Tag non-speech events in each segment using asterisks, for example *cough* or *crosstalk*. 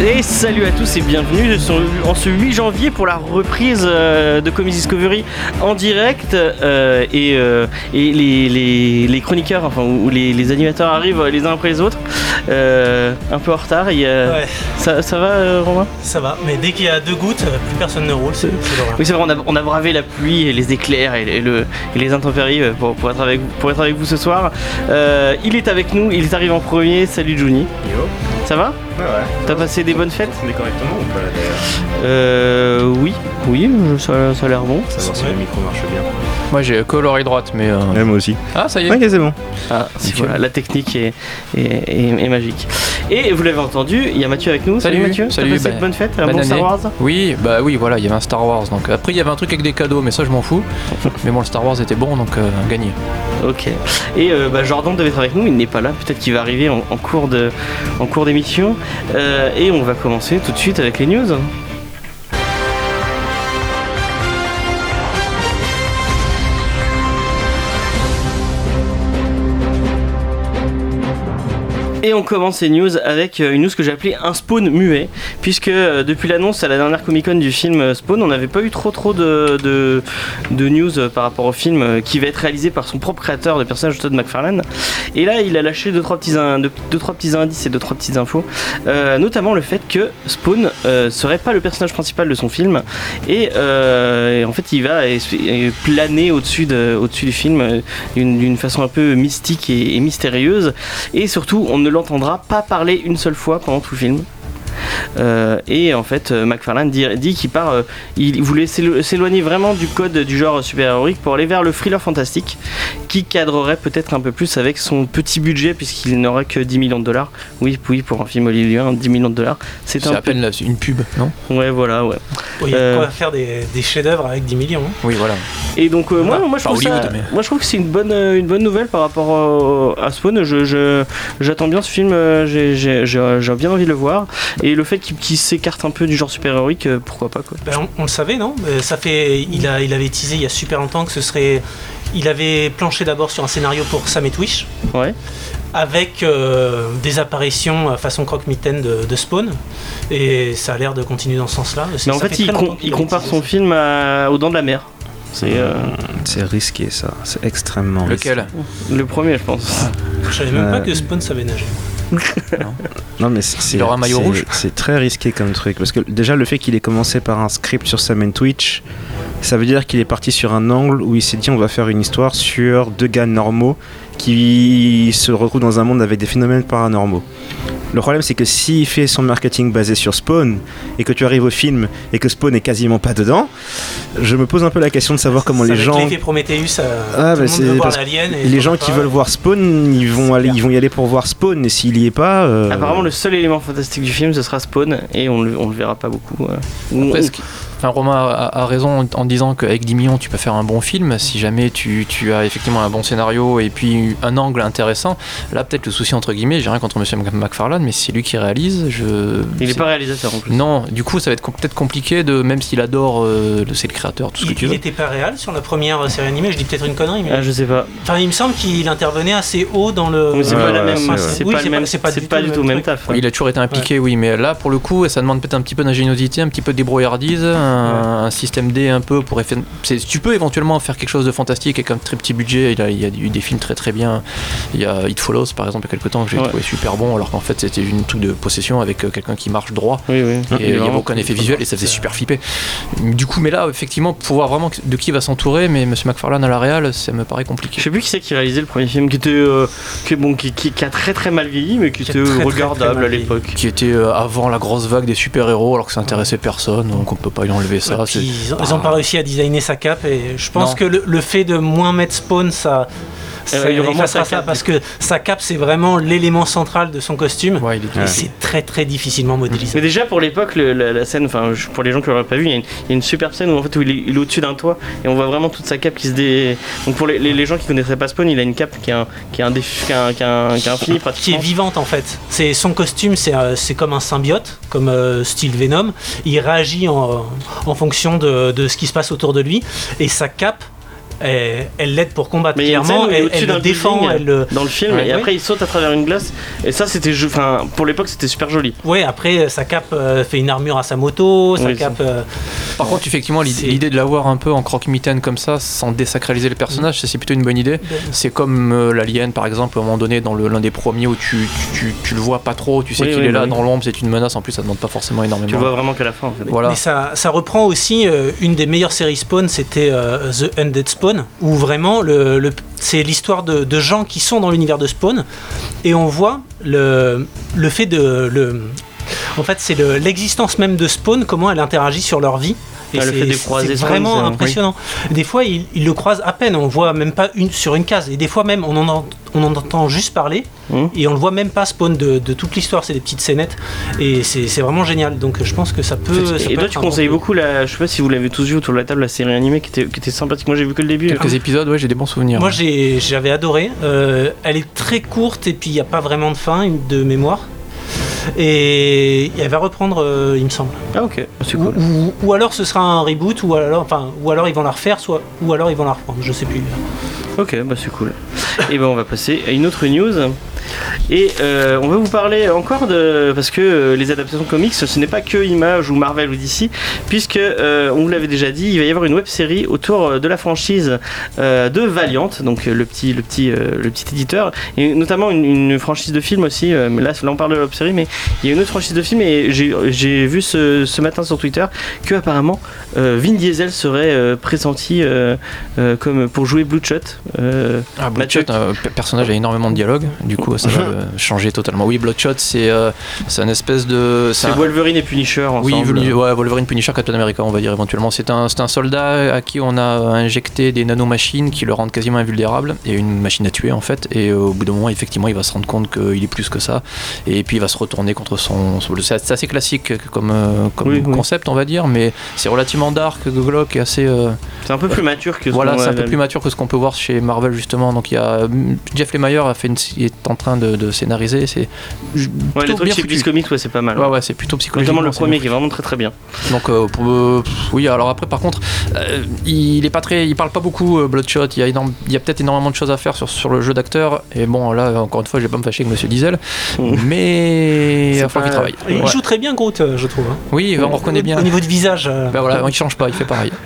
Et salut à tous et bienvenue en ce 8 janvier pour la reprise euh, de Comics Discovery en direct euh, et, euh, et les, les, chroniqueurs, enfin où les, animateurs arrivent les uns après les autres, un peu en retard. ça, ça, va Romain? Ça va, mais dès qu'il y a deux gouttes, plus personne ne roule. C'est, oui c'est vrai, on a, on a, bravé la pluie et les éclairs et, le, les intempéries pour, pour, être avec, pour être avec vous ce soir. il est avec nous, il est arrivé en premier, salut Juni. Yo. Ça va Ouais, ouais. T'as passé des bonnes fêtes Mais correctement ou pas d'ailleurs Euh. Oui, oui, ça, ça a l'air bon. Savoir si le micro marche bien. Moi j'ai que l'oreille droite, mais. euh, Ouais, moi aussi. Ah, ça y est. Ok, c'est bon. Ah, si, voilà, la technique est, est, est- est magique. Et vous l'avez entendu, il y a Mathieu avec nous. Salut, Mathieu, salut, passé bah, de bonnes fêtes Un bonne bon Star. Wars? Oui, bah oui, voilà, il y avait un Star Wars. Donc après, il y avait un truc avec des cadeaux, mais ça, je m'en fous. *laughs* mais bon, le Star Wars était bon, donc euh, gagné. Ok. Et euh, bah, Jordan devait être avec nous, il n'est pas là, peut-être qu'il va arriver en, en cours de- en cours d'émission. Euh, et on va commencer tout de suite avec les news. Et on commence ces news avec euh, une news que j'ai appelée un spawn muet, puisque euh, depuis l'annonce à la dernière Comic Con du film euh, Spawn, on n'avait pas eu trop trop de, de, news par rapport au film qui va être réalisé par son propre créateur de personnage Todd McFarlane. Et là, il a lâché deux trois petits, deux, trois petits indices et deux trois petites infos, notamment le fait que Spawn euh, serait pas le personnage principal de son film, et, en fait, il va planer au-dessus de, au-dessus du film d'une d'une façon un peu mystique et, et mystérieuse. Et surtout, on ne l'entendra pas parler une seule fois pendant tout le film. Euh, et en fait, euh, McFarlane dit, qu'il part, euh, il voulait s'élo- s'éloigner vraiment du code du genre super-héroïque pour aller vers le thriller fantastique, qui cadrerait peut-être un peu plus avec son petit budget, puisqu'il n'aurait que 10 millions de dollars. Oui, oui, pour un film hollywoodien, 10 millions de dollars, c'est un à peine là, une pub, non? Ouais, voilà, ouais. Il y a de Euh, quoi faire des, des chefs-d'œuvre avec 10 millions. hein. Oui, voilà. Et donc euh, moi, moi, je trouve ça- Hollywood, mais- moi je trouve que c'est une bonne, euh, une bonne nouvelle par rapport au- à Spawn. Je, je- j'attends bien ce film, euh, j'ai, j'ai- j'ai- j'ai bien envie de le voir. Et le fait qu'il, s'écarte un peu du genre super-héroïque, euh, pourquoi pas quoi. Ben, on, on le savait, non? Euh, Ça fait, il, a, il avait teasé il y a super longtemps que ce serait. Il avait planché d'abord sur un scénario pour Sam et Twitch, Ouais. avec euh, des apparitions euh, façon croque-mitaine de, de Spawn, et ça a l'air de continuer dans ce sens-là. Mais en fait, il, com- compare son ça. film à- aux Dents de la Mer. C'est euh, C'est risqué ça, c'est extrêmement Lequel? Le premier, je pense. Je savais même pas que Spawn savait nager. risqué. *laughs* Non mais c'est Il aura un maillot c'est- rouge? C'est très risqué comme truc parce que déjà le fait qu'il ait commencé par un script sur Sam Twitch, ça veut dire qu'il est parti sur un angle où il s'est dit on va faire une histoire sur deux gars normaux qui se retrouvent dans un monde avec des phénomènes paranormaux. Le problème c'est que s'il fait son marketing basé sur Spawn et que tu arrives au film et que Spawn est quasiment pas dedans, je me pose un peu la question de savoir comment les gens l'effet Prometheus, euh, Ah, tout bah, le monde c'est veut voir parce l'alien. et les gens qui veulent voir Spawn, ils vont aller, bien. ils vont y aller pour voir Spawn, et s'il y est pas, euh, Apparemment, le seul élément fantastique du film, ce sera Spawn, et on le, on le verra pas beaucoup. euh. Après, Enfin, Romain a, a raison en, en disant qu'avec 10 millions, tu peux faire un bon film. Si jamais tu, tu as effectivement un bon scénario et puis un angle intéressant, là, peut-être le souci, entre guillemets, j'ai rien contre Monsieur McFarlane, mais c'est lui qui réalise. Je... il est c'est- pas réalisateur en plus. Non, du coup, ça va être com- peut-être compliqué, de, même s'il adore, euh, le- c'est le créateur, tout ce que Il, tu il veux. était pas réel sur la première série animée, je dis peut-être une connerie, mais Ah, je sais pas. enfin, il me semble qu'il intervenait assez haut dans le. Mais c'est Ouais, pas la même, c'est Oui, pas c'est le pas- même, c'est pas c'est du pas tout du le tout le même taf. Il a toujours été impliqué, oui, mais là, pour le coup, ça demande peut-être un petit peu d'ingéniosité, un petit peu de débrouillardise, un, un système D un peu pour effet- Tu peux éventuellement faire quelque chose de fantastique avec un très petit budget. Il, a- il y a eu des films très très bien. Il y a It Follows, par exemple, il y a quelques temps, que j'ai Ouais. trouvé super bon, alors qu'en fait, c'était une truc de possession avec euh, quelqu'un qui marche droit. Oui, oui. Et il n'y avait aucun effet visuel et ça faisait super flipper. Du coup, mais là, effectivement, pouvoir vraiment de qui va s'entourer, mais Monsieur McFarlane à la réal, ça me paraît Je compliqué. sais plus qui c'est qui réalisait le premier film, qui était euh, qui, bon, qui, qui- qui a très très mal vieilli, mais qui était très, très, regardable très à l'époque. Qui était euh, avant la grosse vague des super-héros, alors que ça intéressait personne, donc on peut pas y enlever ça. Puis ils, ont, ils ont pas réussi à designer sa cape et je pense Non. que le, le fait de moins mettre Spawn, ça, Il y aura il passera sa ça cape, parce que sa cape c'est vraiment l'élément central de son costume Ouais, il est- et Ouais. c'est très très difficilement Mais modélisable. déjà pour l'époque, le- la, la scène, enfin pour les gens qui l'auraient pas vu, il y, a une- il y a une superbe scène où en fait où il est, il est au-dessus d'un toit et on voit vraiment toute sa cape qui se dé. Donc pour les, les- les gens qui connaîtraient pas Spawn, il a une cape qui est un, qui est un, défi- qui est un, qui est un- qui est infini qui est pratiquement. vivante en fait. C'est son costume, c'est euh, c'est comme un symbiote, comme euh, style Venom. Il réagit en, en fonction de, de ce qui se passe autour de lui et sa cape, elle elle l'aide pour combattre. Mais Clairement, elle, elle d'un le défend. building. Elle, le- dans le film Ouais. et après il saute à travers une glace et ça c'était enfin pour l'époque c'était super joli Ouais, après sa cape euh, fait une armure à sa moto, sa Oui, cape. euh, Par contre, effectivement, l'idée de l'avoir un peu en croque-mitaine comme ça, sans désacraliser le personnage, c'est plutôt une bonne idée. C'est comme euh, l'alien, par exemple, à un moment donné, dans l'un des premiers où tu, tu, tu- tu le vois pas trop, tu sais Oui, qu'il oui, est là oui. dans l'ombre, c'est une menace. En plus, ça demande pas forcément énormément. tu le vois vraiment qu'à la fin en fait Voilà. Mais ça, ça reprend aussi euh, une des meilleures séries Spawn, c'était euh, The Undead Spawn, où vraiment c'est l'histoire de, gens qui sont dans l'univers de Spawn, et on voit le, fait de... En fait, c'est le- l'existence même de Spawn, comment elle interagit sur leur vie. Et Ah, le c'est- fait de croiser c'est vraiment c'est- impressionnant. Des fois, ils, ils le croisent à peine, on voit même pas une sur une case. Et des fois même, on en, ent- on en entend juste parler, Mhm. et on le voit même pas Spawn de, de toute l'histoire. C'est des petites scénettes, et c'est c'est vraiment génial. Donc je pense que ça peut. ça et peut toi être tu bon conseilles beaucoup la je sais pas si vous l'avez tous vu autour de la table la série animée qui était, qui était sympathique moi j'ai vu que le début Quelques épisodes, ouais, j'ai des bons souvenirs. Moi j'avais adoré. Euh, elle est très courte et puis il n'y a pas vraiment de fin de mémoire. Et elle va reprendre, euh, il me semble. ah ok c'est Ou, cool ou- ou alors ce sera un reboot, ou alors, enfin, ou alors ils vont la refaire, soit, ou alors ils vont la reprendre. Je sais plus. Ok, bah c'est cool. Et ben on va passer à une autre news. Et euh, on va vous parler encore de. Parce que euh, les adaptations comics, ce n'est pas que Image ou Marvel ou DC, puisque, euh, on vous l'avait déjà dit, il va y avoir une web série autour euh, de la franchise euh, de Valiant, donc le petit, le, petit, le petit éditeur, et notamment une, franchise de film aussi. mais là, on parle de la web série, mais il y a une autre franchise de film, et j'ai vu ce, matin sur Twitter que apparemment Vin Diesel serait pressenti comme pour jouer Bloodshot. Euh, Ah, Bloodshot, un pe- personnage a énormément de dialogue, du coup ça va *laughs* changer totalement. Oui, Bloodshot, c'est euh, c'est un espèce de. C'est un- Wolverine et Punisher ensemble. Oui, Wolverine, ouais, Wolverine Punisher, Captain America, on va dire éventuellement. C'est un, un soldat à qui on a injecté des nanomachines qui le rendent quasiment invulnérable. A une machine à tuer en fait, et euh, au bout d'un moment, effectivement, il va se rendre compte qu'il est plus que ça, et puis il va se retourner contre son. c'est assez classique comme, euh, comme Oui, oui. concept, on va dire, mais c'est relativement dark, glauque et assez. euh, C'est un peu plus mature que ce voilà, c'est un peu plus mature que ce qu'on peut voir chez Marvel justement. Donc il y a Jeff Lemire a fait une, il est en train de, de scénariser. C'est Ouais, les plutôt trucs bien chez foutu. Bliss Comics, ouais, c'est pas mal. Ouais, ouais, c'est plutôt psychologiquement. Notamment le premier qui est vraiment très très bien. donc euh, pour- euh, oui, alors après par contre, euh, il est pas très, il parle pas beaucoup euh, Bloodshot. Il y a, énorme- il y a peut-être énormément de choses à faire sur, sur le jeu d'acteur. Et bon là encore une fois, je vais pas me fâcher avec Monsieur Diesel, mais il va qu'il travaille. Il Ouais. joue très bien Groot, euh, je trouve. hein. Oui, on reconnaît bien. Au niveau du visage. euh, Ben voilà, il change pas, il fait pareil. *laughs*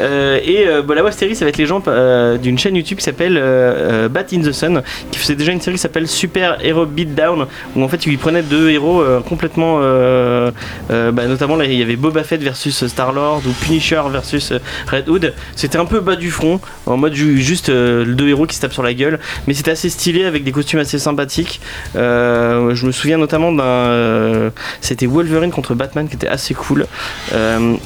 Euh, et euh, bah, la web série, ça va être les gens euh, d'une chaîne YouTube qui s'appelle euh, euh, Bat in the Sun, qui faisait déjà une série qui s'appelle Super Hero Beatdown, où en fait ils prenaient deux héros euh, complètement. bah, notamment là, il y avait Boba Fett versus Star Lord ou Punisher versus Red Hood. C'était un peu bas du front, en mode ju- juste deux héros qui se tapent sur la gueule, mais c'était assez stylé avec des costumes assez sympathiques. Je me souviens notamment d'un. c'était Wolverine contre Batman qui était assez cool.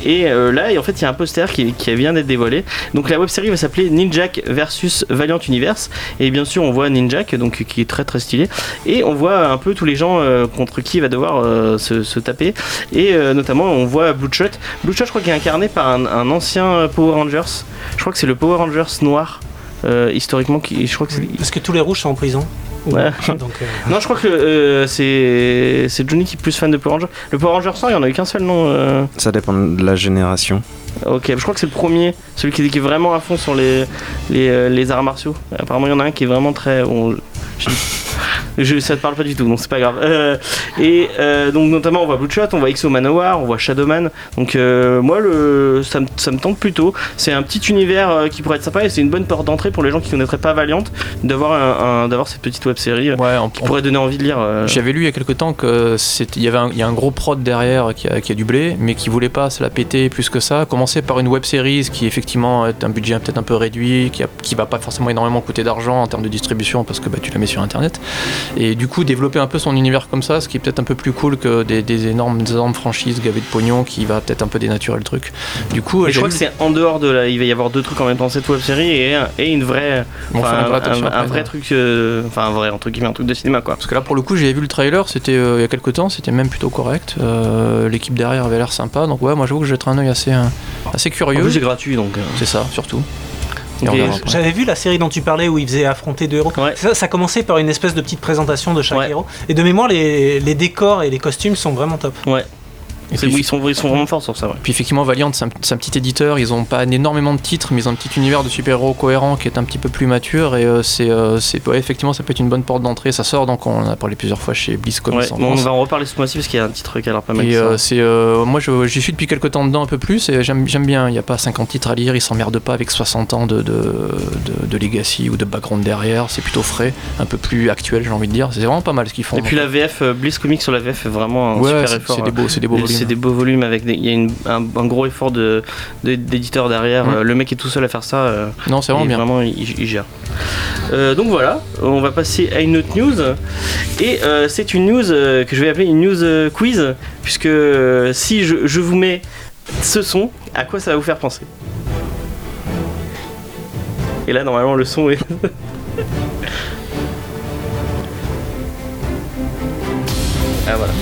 Et là, en fait, il y a un poster qui, qui vient d'être dévoilé. Donc la web série va s'appeler Ninjak versus Valiant Universe. Et bien sûr, on voit Ninjak, donc qui est très très stylé. Et on voit un peu tous les gens euh, contre qui il va devoir euh, se, se taper. Et euh, notamment, on voit Bloodshot. Bloodshot, je crois qu'il est incarné par un, un ancien Power Rangers. Je crois que c'est le Power Rangers noir. euh, historiquement, qui, je crois que c'est. Parce que tous les rouges sont en prison. Ouais. Donc, euh, *laughs* *laughs* Non, je crois que euh, c'est c'est Johnny qui est plus fan de Power Rangers. Le Power Rangers 100, il y en a eu qu'un seul nom. euh, Ça dépend de la génération. Ok, je crois que c'est le premier, celui qui, est vraiment à fond sur les, euh, les arts martiaux. Apparemment, il y en a un qui est vraiment très. Je- ça te parle pas du tout, donc c'est pas grave. Euh, et euh, donc, notamment, on voit Bloodshot, on voit Exo Manowar, on voit Shadowman. Donc, euh, moi, le, ça, me, ça me tente plutôt. C'est un petit univers qui pourrait être sympa et c'est une bonne porte d'entrée pour les gens qui connaîtraient pas Valiant d'avoir un, un- d'avoir cette petite web série Ouais, on, qui on- pourrait donner envie de lire. J'avais lu il y a quelque temps que il y avait un, y a un gros prod derrière qui a, qui a du blé, mais qui voulait pas se la péter plus que ça. Commencer par une web série qui effectivement est un budget peut-être un peu réduit, qui, a, qui va pas forcément énormément coûter d'argent en termes de distribution parce que bah, tu la mets sur internet. Et du coup, développer un peu son univers comme ça, ce qui est peut-être un peu plus cool que des, des énormes, énormes franchises gavées de pognon qui va peut-être un peu dénaturer le truc. Du coup, je j'ai crois que c'est en dehors de la. Il va y avoir deux trucs en même temps, cette web série et, et une vraie. un, attention un vrai truc. euh, Enfin, un vrai, entre guillemets, un truc de cinéma quoi. Parce que là, pour le coup, j'avais vu le trailer, c'était euh, il y a quelques temps, c'était même plutôt correct. Euh, L'équipe derrière avait l'air sympa, donc ouais, moi j'avoue que je jetterai un œil assez, assez curieux. c'est gratuit donc. C'est ça, surtout. J'avais vu la série dont tu parlais où ils faisaient affronter deux héros. Ouais. Ça, ça commençait par une espèce de petite présentation de chaque Ouais. héros. Et de mémoire, les, les décors et les costumes sont vraiment top. Ouais. Puis, oui, ils, sont, ils sont vraiment forts sur ça, ouais. puis effectivement, Valiant, c'est un, petit éditeur, ils ont pas énormément de titres, mais ils ont un petit univers de super-héros cohérent qui est un petit peu plus mature, et euh, c'est, euh, ouais, effectivement, ça peut être une bonne porte d'entrée. Ça sort, donc on en a parlé plusieurs fois chez Bliss Comics Ouais, on va en reparler ce mois-ci parce qu'il y a un titre qui a l'air pas mal. Et euh, c'est moi je- j'y suis depuis quelques temps dedans un peu plus et j'aime bien, il n'y a pas 50 titres à lire, ils s'emmerdent pas avec 60 ans de, de, de- de legacy ou de background derrière, c'est plutôt frais, un peu plus actuel j'ai envie de dire, c'est vraiment pas mal ce qu'ils font. Et puis la VF, euh, Bliss Comics sur la VF est vraiment un ouais, super c'est effort. c'est des beaux, c'est des beaux volumes. C'est des beaux volumes avec des- il y a une- un, un gros effort de de- d'éditeur derrière. Mm. Euh, Le mec est tout seul à faire ça. euh, Non, c'est vraiment bien. Vraiment, il, il gère. Euh, donc voilà, on va passer à une autre news. Et euh, c'est une news euh, que je vais appeler une news quiz, puisque si je, je vous mets ce son, à quoi ça va vous faire penser? Et là, normalement, le son est. *laughs* ah voilà.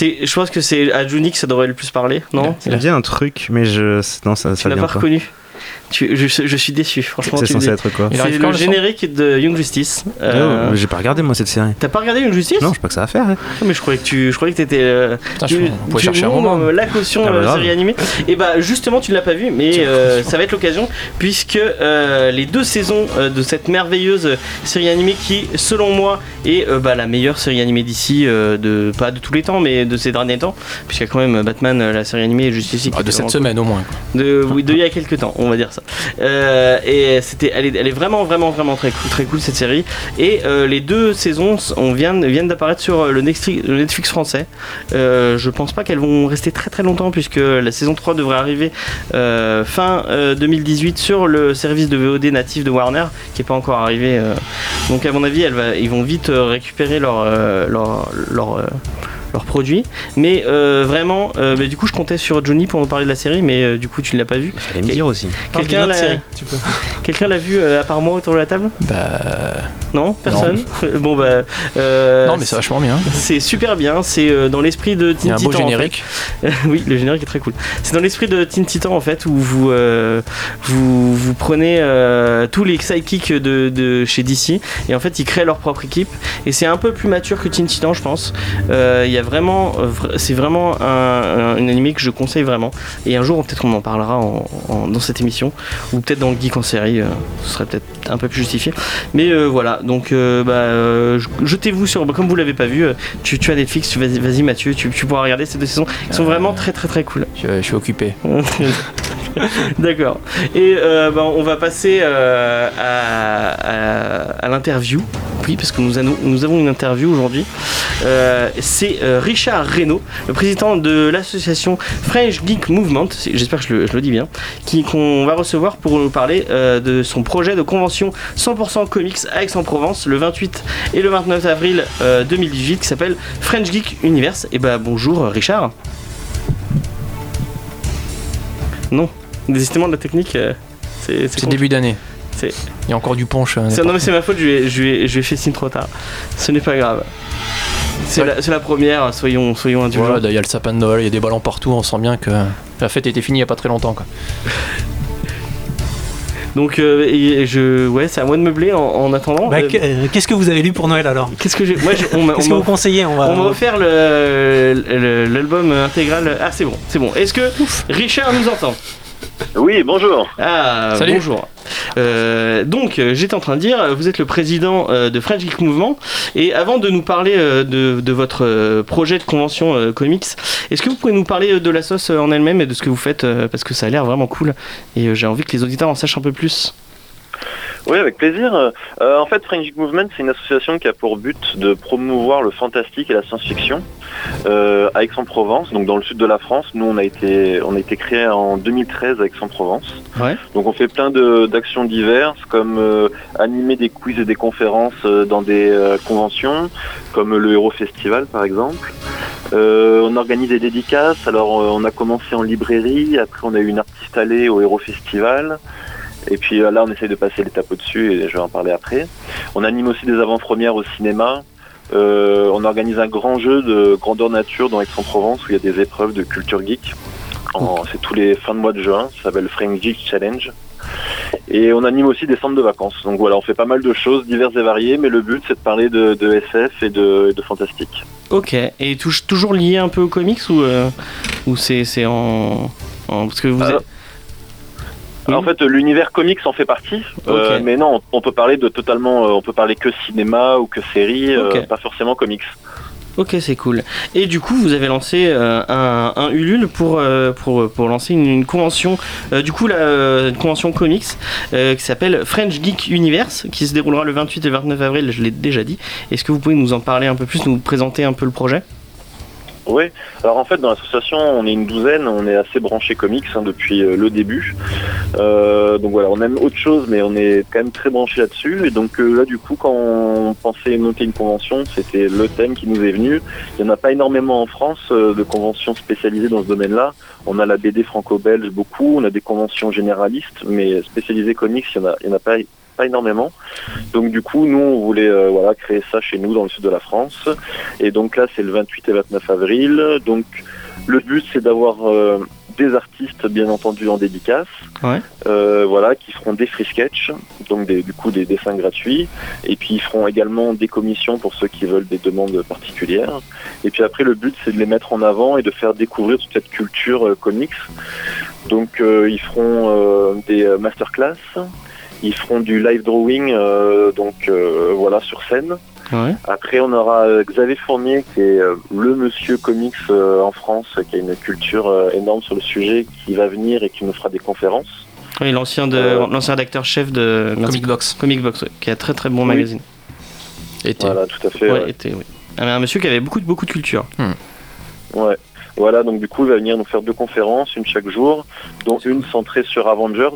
C'est, je pense que c'est à Juni que ça devrait le plus parler, non? Ça me dit un truc, mais je. Non, ça, Tu ça l'as pas. reconnu? Tu, je, je suis déçu, franchement. C'est censé être quoi Il C'est le générique de Young Justice. Euh, Oh, J'ai pas regardé moi cette série. T'as pas regardé Young Justice? Non, je sais pas que ça va faire. hein. Ah, Mais je croyais que tu, je croyais que t'étais. euh, Putain, je- tu- on pourrait tu chercher un moment. euh, la caution Ah bah euh, série animée. Et bah justement, tu ne l'as pas vu, mais euh, ça va être l'occasion puisque euh, les deux saisons euh, de cette merveilleuse série animée qui, selon moi, est euh, bah, la meilleure série animée d'ici, euh, de pas de tous les temps, mais de ces derniers temps, puisqu'il y a quand même Batman, euh, la série animée et Justice. Ah, de cette semaine au moins. de, oui, de il y a quelques temps, on va dire ça. Euh, et c'était, elle est, vraiment, vraiment, vraiment très cool, très cool cette série. Et euh, les deux saisons, on vient, viennent d'apparaître sur le Netflix, le Netflix français. Euh, je pense pas qu'elles vont rester très très longtemps puisque la saison 3 devrait arriver euh, fin euh, 2018 sur le service de VOD natif de Warner qui est pas encore arrivé. euh. Donc à mon avis, elle ils vont vite euh, récupérer leur, euh, leur, leur, euh, leurs produits. Mais euh, vraiment, euh, bah, du coup, je comptais sur Johnny pour nous parler de la série, mais euh, du coup, tu ne l'as pas vu. Fallait me dire aussi. *laughs* Quelqu'un l'a-. Quelqu'un vu euh, à part moi autour de la table? Bah. Non Personne? Bon, bah. euh, non, mais c'est vachement bien. *laughs* c'est super bien, c'est euh, dans l'esprit de Il y Teen a un beau Titan. en fait. générique. *laughs* oui, le générique est très cool. C'est dans l'esprit de Teen Titan en fait, où vous euh, vous, vous prenez euh, tous les sidekicks de, de chez DC et en fait ils créent leur propre équipe et c'est un peu plus mature que Teen Titan, je pense. Euh, Il y a vraiment, euh, c'est vraiment un, un- une animé que je conseille vraiment. Et un jour peut-être qu'on en parlera en- en- dans cette émission ou peut-être dans le geek en série, euh, ce serait peut-être un peu plus justifié. Mais euh, voilà, donc bah, jetez-vous sur, comme vous l'avez pas vu, tu, tu as Netflix, vas-y Mathieu, tu, tu pourras regarder ces deux saisons qui sont vraiment très très très cool. Je, je suis occupé. *laughs* *laughs* D'accord. Et euh, ben, on va passer euh, à, l'interview. Oui, parce que nous, avons- une interview aujourd'hui. Euh, c'est Richard Reynaud, le président de l'association French Geek Movement, j'espère que je le, dis bien, qu'on va recevoir pour nous parler de son projet de convention 100% comics à Aix-en-Provence le 28 et le 29 avril euh, 2018 qui s'appelle French Geek Universe. Et bah bonjour Richard. Non, désistement de la technique, euh, c'est début d'année. C'est- Il y a encore du punch. c'est- Non mais c'est ma faute, je lui ai, je lui ai- je lui ai fait signe trop tard. Ce n'est pas grave. C'est la, première, soyons, soyons indulgents. Voilà, il y a le sapin de Noël, il y a des ballons partout, on sent bien que la fête était finie il y a pas très longtemps. Quoi. *laughs* Donc euh, et je, ouais, c'est à moi de meubler en, en attendant. Bah, Euh, que- Qu'est-ce que vous avez lu pour Noël alors? Qu'est-ce que j'ai Moi, j'ai- on m'a- vous conseillez On va. on m'a offert l'album intégral. Ah, c'est bon, c'est bon. Est-ce que Richard nous entend? Oui, bonjour. Ah, Salut. bonjour. Euh, donc, euh, j'étais en train de dire, vous êtes le président euh, de French Geek Movement, et avant de nous parler de, de votre projet de convention euh, comics, est-ce que vous pouvez nous parler de la sauce en elle-même et de ce que vous faites, parce que ça a l'air vraiment cool, et j'ai envie que les auditeurs en sachent un peu plus. Oui, avec plaisir. Euh, en fait, French Movement, c'est une association qui a pour but de promouvoir le fantastique et la science-fiction euh, à Aix-en-Provence, donc dans le sud de la France. Nous, on a été, on a été créé en 2013 à Aix-en-Provence. Ouais. Donc, on fait plein d'actions diverses, comme euh, animer des quiz et des conférences dans des conventions, comme le Hero Festival, par exemple. Euh, on organise des dédicaces. Alors, euh, on a commencé en librairie, après, on a eu une artiste allée au Hero Festival. Et puis euh, là, on essaye de passer l'étape au-dessus et je vais en parler après. On anime aussi des avant-premières au cinéma. Euh, on organise un grand jeu de grandeur nature dans Aix-en-Provence où il y a des épreuves de culture geek. C'est tous les fins de mois de juin. Ça s'appelle Frank Geek Challenge. Et on anime aussi des centres de vacances. Donc voilà, on fait pas mal de choses diverses et variées, mais le but c'est de parler de, de SF et de, et de fantastique. Ok. Et touche- toujours lié un peu aux comics ou, euh, ou c'est c'est en, en- Parce que vous Alors, êtes- Oui. En fait, l'univers comics en fait partie, euh, mais non, on peut parler de totalement, euh, on peut parler que cinéma ou que série, euh, pas forcément comics. Ok, c'est cool. Et du coup, vous avez lancé euh, un, un Ulule pour, euh, pour, pour lancer une, une convention, euh, du coup, la une convention comics qui s'appelle French Geek Universe, qui se déroulera le 28 et 29 avril, je l'ai déjà dit. Est-ce que vous pouvez nous en parler un peu plus, nous présenter un peu le projet? Oui. Alors en fait, dans l'association, on est une douzaine, on est assez branché comics hein, depuis euh, le début. Euh, donc voilà, on aime autre chose, mais on est quand même très branché là-dessus. Et donc euh, là, du coup, quand on pensait monter une convention, c'était le thème qui nous est venu. Il n'y en a pas énormément en France de conventions spécialisées dans ce domaine-là. On a la BD franco-belge beaucoup, on a des conventions généralistes, mais spécialisées comics, il n'y en a pas pas énormément. Donc du coup, nous, on voulait euh, voilà créer ça chez nous dans le sud de la France. Et donc là, c'est le 28 et 29 avril. Donc le but, c'est d'avoir euh, des artistes, bien entendu, en dédicace. Ouais. Euh, voilà, qui feront des free sketch, donc des- du coup des dessins gratuits. Et puis ils feront également des commissions pour ceux qui veulent des demandes particulières. Et puis après, le but, c'est de les mettre en avant et de faire découvrir toute cette culture euh, comics. Donc ils feront des masterclass. Ils feront du live drawing, euh, donc euh, voilà sur scène. Ouais. Après, on aura euh, Xavier Fournier, qui est le monsieur comics euh, en France, qui a une culture euh, énorme sur le sujet, qui va venir et qui nous fera des conférences. Oui, l'ancien de Euh, l'ancien rédacteur chef de Comic Box. Comic Box, ouais, qui a très très bon Oui. magazine. Été. Voilà, tout à fait. Ouais, ouais. était, oui. Un, un monsieur qui avait beaucoup de beaucoup de culture. Ouais. Voilà, donc du coup, il va venir nous faire deux conférences, une chaque jour, dont une centrée sur Avengers,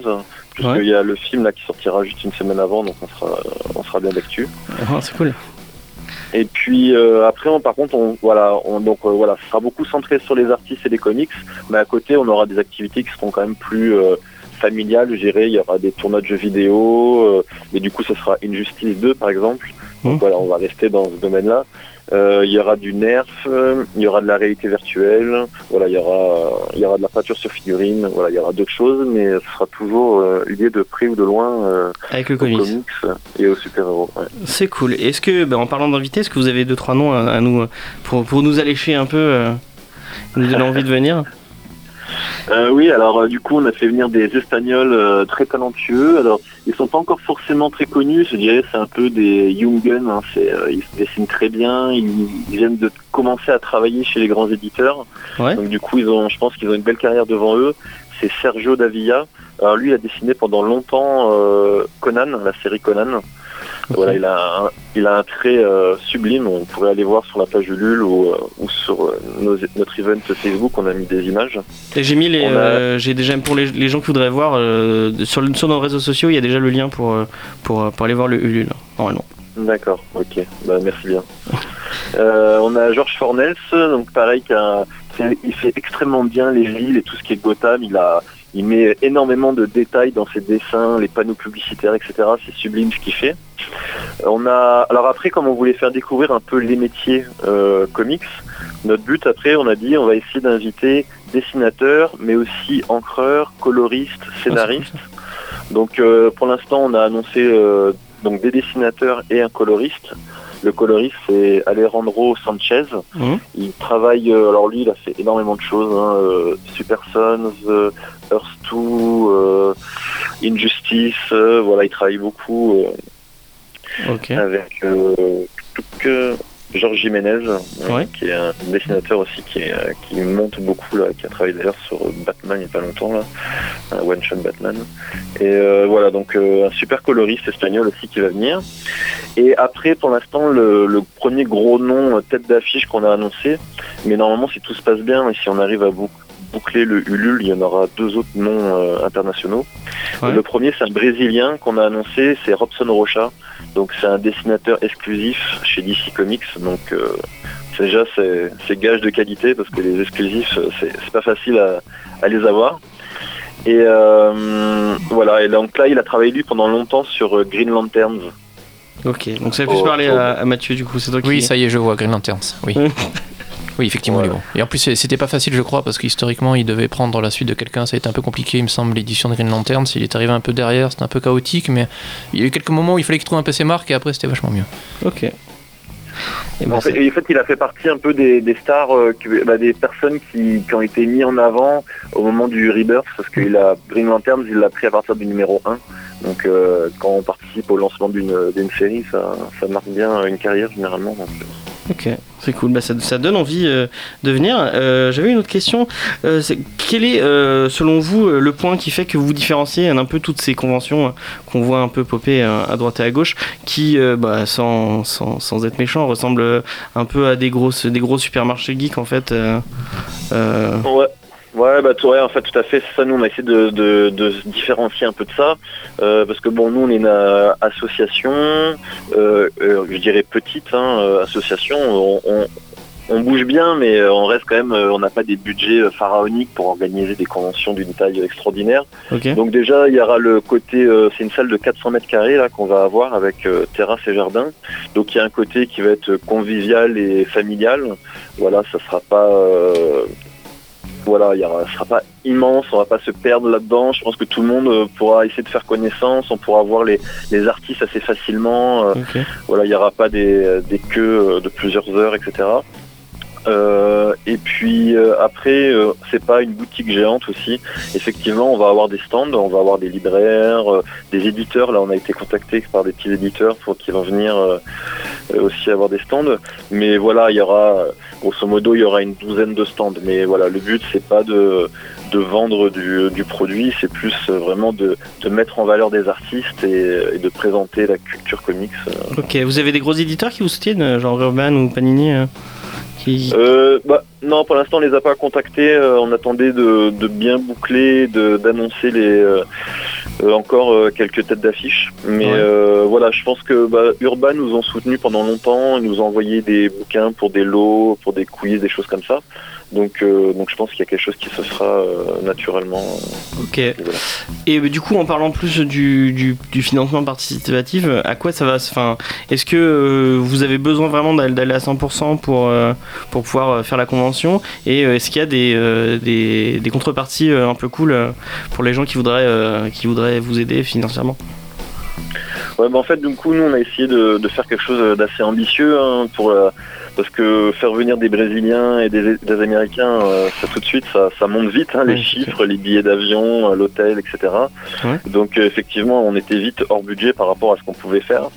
puisqu'il Ouais. y a le film là qui sortira juste une semaine avant, donc on sera, on sera bien d'actu. Ah, c'est cool. Et puis euh, après, on, par contre, on, voilà, on, donc euh, voilà, ce sera beaucoup centré sur les artistes et les comics, mais à côté, on aura des activités qui seront quand même plus euh, familiales, je dirais. Il y aura des tournois de jeux vidéo, euh, et du coup, ce sera Injustice 2, par exemple. Donc Mhm. voilà, on va rester dans ce domaine-là. Euh, il y aura du nerf, euh, il y aura de la réalité virtuelle, voilà, il y aura, il y aura de la peinture sur figurine, voilà, il y aura d'autres choses, mais ce sera toujours euh, lié de près ou de loin euh, Avec le aux comics. comics et aux super-héros. ouais. C'est cool. Est-ce que, ben, en parlant d'invités, est-ce que vous avez deux trois noms à, à nous euh, pour, pour nous allécher un peu, euh, nous donner envie de venir? Euh, oui, alors euh, du coup, on a fait venir des Espagnols euh, très talentueux. Alors, ils sont pas encore forcément très connus. Je dirais, c'est un peu des young guns. hein. Ils se dessinent très bien. Ils, ils viennent de commencer à travailler chez les grands éditeurs. Ouais. Donc du coup, ils ont, je pense qu'ils ont une belle carrière devant eux. C'est Sergio Davilla. Alors lui, il a dessiné pendant longtemps Conan, la série Conan. Voilà, il a un, il a un trait euh, sublime. On pourrait aller voir sur la page Ulule ou, euh, ou sur euh, nos- notre event Facebook. On a mis des images. Et j'ai mis les, a- j'ai déjà pour les, les gens qui voudraient voir sur, le- sur nos réseaux sociaux, il y a déjà le lien pour pour, pour aller voir le Ulule normalement. D'accord, ok, bah, merci bien. *laughs* On a Georges Fornels, donc pareil, qui a- il fait extrêmement bien les villes et tout ce qui est Gotham. Il a, il met énormément de détails dans ses dessins, les panneaux publicitaires, etc. C'est sublime ce qu'il fait. On a, alors après, comme on voulait faire découvrir un peu les métiers euh, comics, notre but après, on a dit, on va essayer d'inviter dessinateurs, mais aussi encreurs, coloristes, scénaristes. Donc euh, pour l'instant, on a annoncé euh, donc des dessinateurs et un coloriste. Le coloriste c'est Alejandro Sanchez. Mhm. Il travaille, euh, alors lui il a fait énormément de choses, hein, euh, Super Sons, euh, Earth 2, euh, Injustice, voilà il travaille beaucoup avec tout que Georges Jiménez, euh, Ouais. qui est un dessinateur aussi qui, est, euh, qui monte beaucoup, là, qui a travaillé d'ailleurs sur euh, Batman il n'y a pas longtemps, là, un one-shot Batman. Et euh, voilà, donc euh, un super coloriste espagnol aussi qui va venir. Et après, pour l'instant, le, le premier gros nom tête d'affiche qu'on a annoncé, mais normalement, si tout se passe bien et si on arrive à bou- boucler le Ulule, il y en aura deux autres noms euh, internationaux. Ouais. Le premier, c'est un Brésilien qu'on a annoncé, c'est Robson Rocha. Donc c'est un dessinateur exclusif chez DC Comics. Donc euh, c'est déjà c'est c'est gage de qualité parce que les exclusifs c'est c'est pas facile à, à les avoir. Et euh, voilà. Et donc là, il a travaillé lui pendant longtemps sur euh, Green Lanterns. Ok, donc ça va plus Oh, parler oh. à, à Mathieu du coup, c'est toi qui. Oui, ça y est, je vois Green Lanterns. Oui. *laughs* Oui, effectivement. Et en plus, c'était pas facile, je crois, parce qu'historiquement, il devait prendre la suite de quelqu'un. Ça a été un peu compliqué, il me semble, l'édition de Green Lanterns. Il est arrivé un peu derrière, c'était un peu chaotique, mais il y a eu quelques moments où il fallait qu'il trouve un PC marque et après, c'était vachement mieux. Ok. Et ben, En fait, c'est- et en fait, il a fait partie un peu des, des stars, euh, bah, des personnes qui, qui ont été mis en avant au moment du Rebirth, parce qu'il a Green Lanterns, il l'a pris à partir du numéro 1. Donc, euh, quand on participe au lancement d'une d'une série, ça, ça marque bien une carrière généralement. donc, euh. Ok, c'est cool. Bah, ça, ça donne envie euh, de venir. Euh, J'avais une autre question. Euh, c'est- quel est, euh, selon vous, euh, le point qui fait que vous différenciez un peu toutes ces conventions qu'on voit un peu popper à droite et à gauche, qui, bah, sans, sans, sans être méchant, ressemblent un peu à des grosses, des gros supermarchés geeks en fait. Ouais. Ouais, bah tout, ouais, en fait, tout à fait. C'est ça, nous, on a essayé de, de, de se différencier un peu de ça. euh, parce que, bon, nous, on est une euh, association, euh, euh, je dirais petite hein, association. On, on, on bouge bien, mais on reste quand même, on n'a pas des budgets pharaoniques pour organiser des conventions d'une taille extraordinaire. Donc déjà, il y aura le côté, c'est une salle de 400 mètres carrés là qu'on va avoir avec terrasse et jardin. Donc il y a un côté qui va être convivial et familial. Voilà, ça sera pas, voilà, il y aura, ça sera pas immense, on va pas se perdre là-dedans. Je pense que tout le monde euh, pourra essayer de faire connaissance, on pourra voir les, les artistes assez facilement. Euh, voilà, il n'y aura pas des, des queues euh, de plusieurs heures, etc. Euh, et puis euh, après, euh, c'est pas une boutique géante aussi. Effectivement, on va avoir des stands, on va avoir des libraires, euh, des éditeurs. Là, on a été contacté par des petits éditeurs pour qu'ils vont venir aussi avoir des stands. Mais voilà, il y aura, euh, grosso modo, il y aura une douzaine de stands. Mais voilà, le but c'est pas de de vendre du, du produit, c'est plus euh, vraiment de, de mettre en valeur des artistes et, et de présenter la culture comics. euh, Ok. Vous avez des gros éditeurs qui vous soutiennent, euh, genre Urban ou Panini qui... Euh, bah, non, pour l'instant, on les a pas contactés. On attendait de, de bien boucler, de- d'annoncer les encore euh, quelques têtes d'affiche. Mais Ouais. euh, voilà, je pense que bah, Urban nous ont soutenus pendant longtemps. Ils nous ont envoyé des bouquins pour des lots, pour des quiz, des choses comme ça. Donc, euh, donc je pense qu'il y a quelque chose qui se fera euh, naturellement. Ok. Et voilà. Et euh, du coup, en parlant plus du, du, du financement participatif, à quoi ça va se- Enfin, est-ce que euh, vous avez besoin vraiment d'aller à 100% pour pour pouvoir faire la convention? Et est-ce qu'il y a des, des, des contreparties un peu cool pour les gens qui voudraient qui voudraient vous aider financièrement? Ouais, bah en fait, du coup, nous, on a essayé de, de faire quelque chose d'assez ambitieux hein, pour la- parce que faire venir des Brésiliens et des, des Américains, euh, ça tout de suite, ça, ça monte vite, hein, les chiffres, les billets d'avion, euh, l'hôtel, etc. Ouais. Donc, euh, effectivement, on était vite hors budget par rapport à ce qu'on pouvait faire.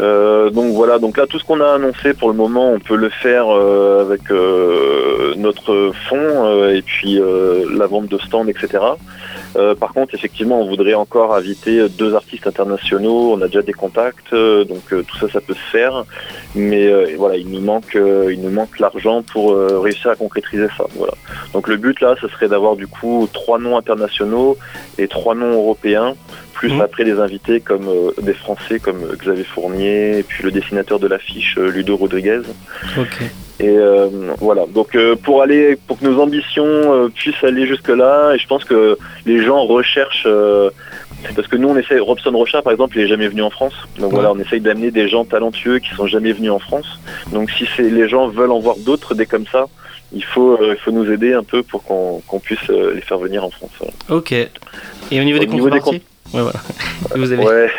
Euh, donc voilà, donc là, tout ce qu'on a annoncé pour le moment, on peut le faire avec notre fonds et puis la vente de stands, etc. Euh, par contre, effectivement, on voudrait encore inviter deux artistes internationaux. On a déjà des contacts, euh, donc euh, tout ça, ça peut se faire. Mais euh, voilà, il nous manque, euh, il nous manque l'argent pour euh, réussir à concrétiser ça. Voilà. Donc le but là, ce serait d'avoir du coup trois noms internationaux et trois noms européens, plus Mhm. après des invités comme euh, des Français comme euh, Xavier Fournier, et puis le dessinateur de l'affiche euh, Ludo Rodriguez. Et euh, voilà, donc euh, pour aller, pour que nos ambitions euh, puissent aller jusque là, et je pense que les gens recherchent, parce que nous on essaie, Robson Rocha par exemple, il est jamais venu en France, donc voilà, on essaye d'amener des gens talentueux qui sont jamais venus en France. Donc si les gens veulent en voir d'autres, des comme ça, il faut, euh, il faut nous aider un peu pour qu'on puisse euh, les faire venir en France. voilà. Ok. Et au niveau Au des niveau des Ouais, voilà. *laughs* vous avez. Ouais.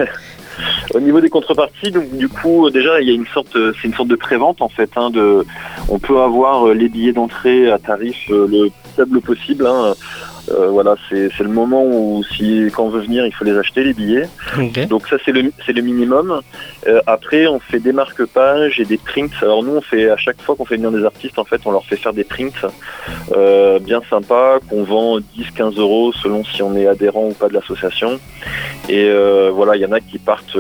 Au niveau des contreparties, du coup, déjà, il y a une sorte, euh, c'est une sorte de prévente en fait. Hein, on peut avoir euh, les billets d'entrée à tarif euh, le plus faible possible. Hein. Euh, voilà, c'est le moment où si quand on veut venir, il faut les acheter les billets. Donc ça c'est le c'est le minimum. Euh, après on fait des marque-pages et des prints. Alors nous on fait à chaque fois qu'on fait venir des artistes en fait on leur fait faire des prints euh, bien sympas qu'on vend 10-15 euros selon si on est adhérent ou pas de l'association. Et voilà il y en a qui partent,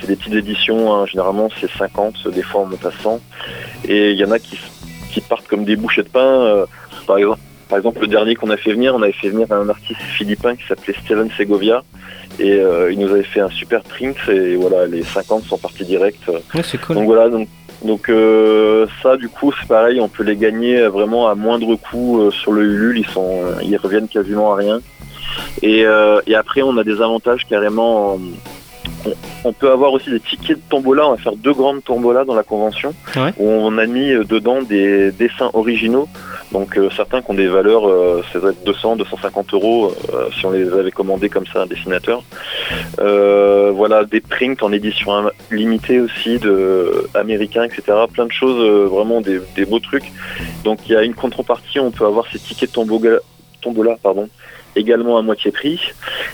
c'est des petites éditions, hein, généralement c'est 50, des fois on monte à 100. Et il y en a qui, qui partent comme des bouchées de pain. par exemple. Par exemple, le dernier qu'on a fait venir, on avait fait venir un artiste philippin qui s'appelait Steven Segovia et euh, il nous avait fait un super print et voilà, les 50 sont partis direct. Ouais, c'est cool. Donc voilà, donc, donc euh, ça du coup c'est pareil, on peut les gagner vraiment à moindre coût euh, sur le Ulule, ils sont, euh, ils reviennent quasiment à rien. Et, euh, et après on a des avantages carrément. en- on, peut avoir aussi des tickets de tombola, on va faire deux grandes tombolas dans la convention Ouais. où on a mis euh, dedans des dessins originaux. Donc euh, certains qui ont des valeurs, euh, ça doit être 200, 250 euros euh, si on les avait commandés comme ça à un dessinateur. Euh, voilà, des prints en édition im- limitée aussi de américains, etc. Plein de choses, euh, vraiment des, des beaux trucs. Donc il y a une contrepartie, on peut avoir ces tickets tombola, tombola pardon, également à moitié prix.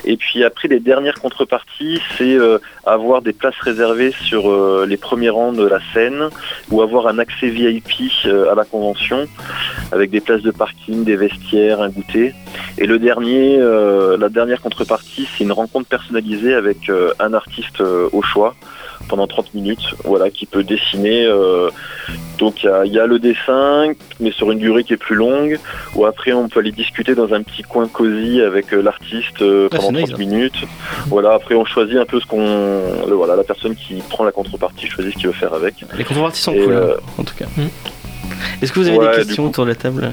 Et puis après, les dernières contreparties, c'est euh, avoir des places réservées sur euh, les premiers rangs de la scène ou avoir un accès VIP euh, à la convention avec des places de parking, des vestiaires, un goûter. Et la dernière contrepartie, c'est une rencontre personnalisée avec un artiste au choix pendant 30 minutes, voilà, qui peut dessiner. euh, donc il y a, il y a le dessin, mais sur une durée qui est plus longue, ou après on peut aller discuter dans un petit coin cosy avec euh, l'artiste euh, Ah, pendant 30 nice, hein. minutes. Voilà, après on choisit un peu ce qu'on, voilà, la personne qui prend la contrepartie choisit ce qu'il veut faire avec. Les contreparties sont Et, cool, euh, en tout cas. Hmm. Est-ce que vous avez Ouais, des questions coup. autour de la table?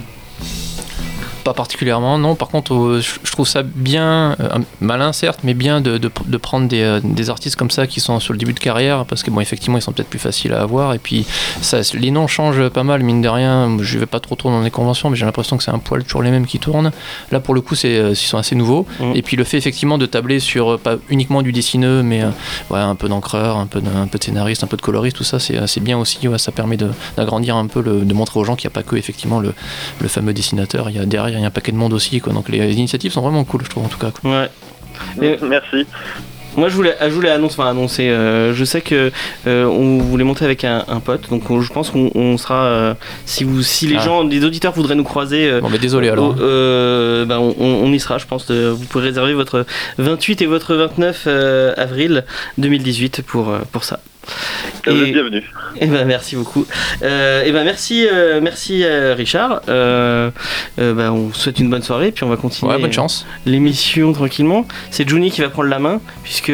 Pas particulièrement, non. Par contre, euh, je trouve ça bien, euh, malin certes, mais bien de, de- de prendre des, euh, des artistes comme ça qui sont sur le début de carrière, parce que bon, effectivement, ils sont peut-être plus faciles à avoir. Et puis, ça, les noms changent pas mal, mine de rien. Je vais pas trop trop dans les conventions, mais j'ai l'impression que c'est un poil toujours les mêmes qui tournent. Là, pour le coup, c'est, ils sont assez nouveaux. Mhm. Et puis, le fait effectivement de tabler sur pas uniquement du dessineux, mais ouais, un peu d'encreur, un peu de, un peu de scénariste, un peu de coloriste, tout ça, c'est, bien aussi. ouais, ça permet d'agrandir un peu, le, de montrer aux gens qu'il n'y a pas que effectivement le, le fameux dessinateur. Il y a derrière, il y a un paquet de monde aussi. Quoi. Donc les, les initiatives sont vraiment cool, je trouve en tout cas. quoi. Ouais. Et- Merci. Moi, je voulais, je voulais annoncer, enfin annoncer. euh, je sais que euh, on voulait monter avec un, un pote, donc on- je pense qu'on on sera. euh, si vous, si les Ah. gens, les auditeurs voudraient nous croiser. euh, Bon, mais désolé alors. euh, ben, on, on y sera, je pense. de- vous pourrez réserver votre 28 et votre 29 euh, avril 2018 pour, pour ça. Vous êtes Et, bienvenue. et ben merci beaucoup. Euh, et ben merci, euh, merci euh, Richard. Euh, euh, ben, on vous souhaite une bonne soirée, puis on va continuer Ouais, bonne chance. l'émission tranquillement. C'est Juni qui va prendre la main puisque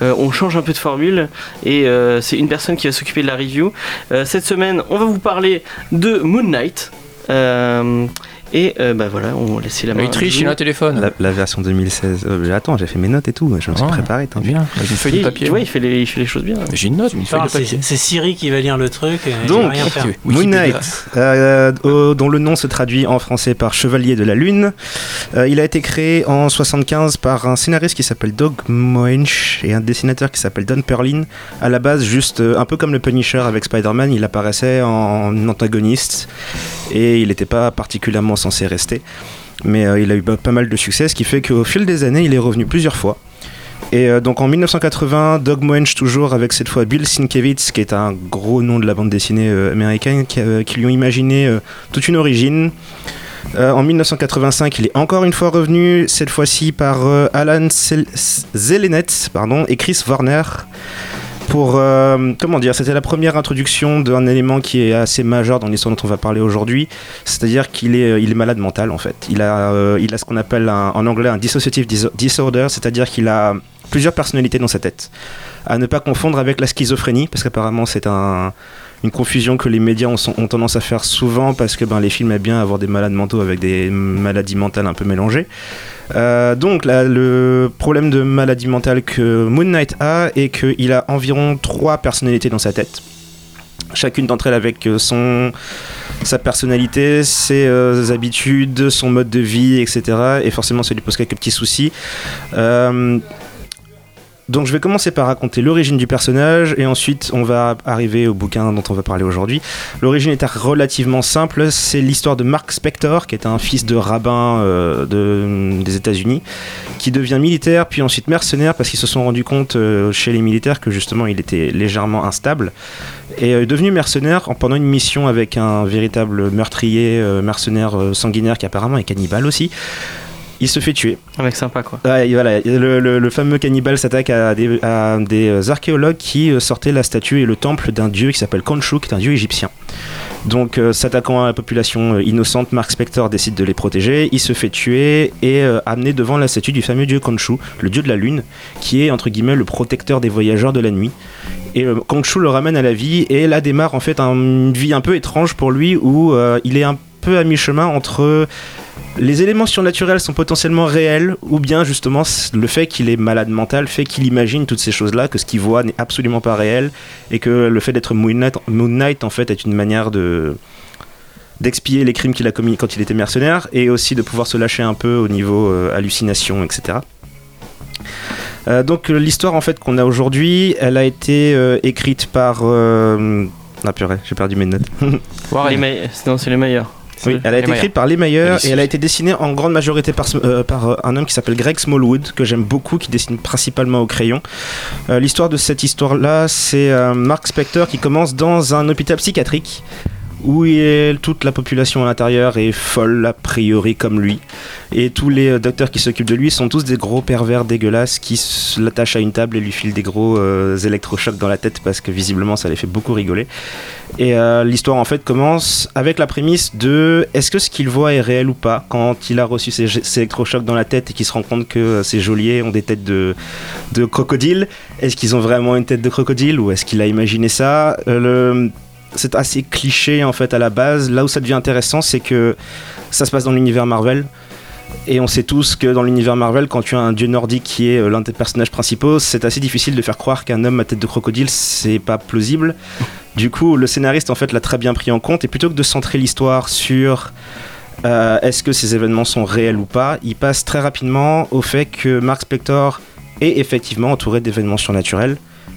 on change un peu de formule et euh, c'est une personne qui va s'occuper de la review. Euh, cette semaine, on va vous parler de Moon Knight. Euh, et euh, bah voilà, on va laisser la main. il triche, il a un téléphone. La, la version 2016. Euh, attends, j'ai fait mes notes et tout. Je me suis préparé. Bien, avec une feuille de Il- papier. Tu vois, il fait les, il fait les choses bien. J'ai une note, une feuille Enfin, de papier. c'est Siri qui va lire le truc et il Donc, va rien faire. Moon. Knight, euh, euh, dont le nom se traduit en français par Chevalier de la Lune. Euh, il a été créé en 75 par un scénariste qui s'appelle Doug Moench et un dessinateur qui s'appelle Don Perlin. À la base, juste euh, un peu comme le Punisher avec Spider-Man, il apparaissait en antagoniste et il n'était pas particulièrement censé rester. Mais euh, il a eu pas mal de succès, ce qui fait qu'au fil des années, il est revenu plusieurs fois. Et euh, donc en 1980, Doug Moench toujours avec cette fois Bill Sienkiewicz, qui est un gros nom de la bande dessinée euh, américaine, qui, lui ont imaginé toute une origine. En 1985, il est encore une fois revenu, cette fois-ci par Alan Zelenet et Chris Warner. Pour, euh, comment dire, c'était la première introduction d'un élément qui est assez majeur dans l'histoire dont on va parler aujourd'hui, c'est-à-dire qu'il est, euh, malade mental en fait. Il a, euh, il a ce qu'on appelle en anglais un dissociative dis- disorder, c'est-à-dire qu'il a plusieurs personnalités dans sa tête. À ne pas confondre avec la schizophrénie, parce qu'apparemment c'est un, une confusion que les médias ont, tendance à faire souvent, parce que ben, les films aiment bien avoir des malades mentaux avec des maladies mentales un peu mélangées. Euh, donc le problème de maladie mentale que Moon Knight a est qu'il a environ trois personnalités dans sa tête. Chacune d'entre elles avec euh, sa personnalité, ses euh, habitudes, son mode de vie, etc. Et forcément, ça lui pose quelques petits soucis. Donc je vais commencer par raconter l'origine du personnage et ensuite on va arriver au bouquin dont on va parler aujourd'hui. L'origine est relativement simple, c'est l'histoire de Mark Spector qui est un fils de rabbin euh, de, des États-Unis qui devient militaire puis ensuite mercenaire parce qu'ils se sont rendus compte euh, chez les militaires que justement il était légèrement instable et euh, est devenu mercenaire en pendant une mission avec un véritable meurtrier mercenaire sanguinaire qui apparemment est cannibale aussi. Il se fait tuer. Un mec sympa quoi. Ouais, et voilà, le, le- le fameux cannibale s'attaque à des, à des euh, archéologues qui euh, sortaient la statue et le temple d'un dieu qui s'appelle Khonshu, qui est un dieu égyptien. Donc, euh, s'attaquant à la population innocente, Mark Spector décide de les protéger. Il se fait tuer et euh, amener devant la statue du fameux dieu Khonshu, le dieu de la lune, qui est entre guillemets le protecteur des voyageurs de la nuit. Et euh, Khonshu le ramène à la vie et là démarre en fait un- une vie un peu étrange pour lui où il est un peu à mi-chemin entre les éléments surnaturels sont potentiellement réels ou bien justement le fait qu'il est malade mental fait qu'il imagine toutes ces choses-là, que ce qu'il voit n'est absolument pas réel et que le fait d'être Moon Knight, Moon Knight, en fait est une manière de d'expier les crimes qu'il a commis quand il était mercenaire et aussi de pouvoir se lâcher un peu au niveau euh, hallucination, etc. Euh, donc euh, l'histoire en fait qu'on a aujourd'hui, elle a été euh, écrite par euh, ah purée, j'ai perdu mes notes. *laughs* Warren. non, c'est les meilleurs. Oui, elle a été écrite par Alice. et elle a été dessinée en grande majorité par, euh, par euh, un homme qui s'appelle Greg Smallwood, que j'aime beaucoup, qui dessine principalement au crayon. Euh, L'histoire de cette histoire-là, c'est euh, Mark Spector qui commence dans un hôpital psychiatrique où toute la population à l'intérieur est folle, a priori, comme lui. Et tous les euh, docteurs qui s'occupent de lui sont tous des gros pervers dégueulasses qui l'attachent à une table et lui filent des gros euh, électrochocs dans la tête parce que visiblement ça les fait beaucoup rigoler. Et euh, l'histoire en fait commence avec la prémisse de est-ce que ce qu'il voit est réel ou pas quand il a reçu ces, électrochocs dans la tête et qu'il se rend compte que ces geôliers ont des têtes de, de crocodile? Est-ce qu'ils ont vraiment une tête de crocodile ou est-ce qu'il a imaginé ça? C'est assez cliché en fait à la base. Là où ça devient intéressant, c'est que ça se passe dans l'univers Marvel. Et on sait tous que dans l'univers Marvel, quand tu as un dieu nordique qui est euh, l'un des personnages principaux, c'est assez difficile de faire croire qu'un homme à tête de crocodile, c'est pas plausible. Du coup, le scénariste en fait l'a très bien pris en compte et plutôt que de centrer l'histoire sur euh, est-ce que ces événements sont réels ou pas, il passe très rapidement au fait que Mark Spector est effectivement entouré d'événements surnaturels.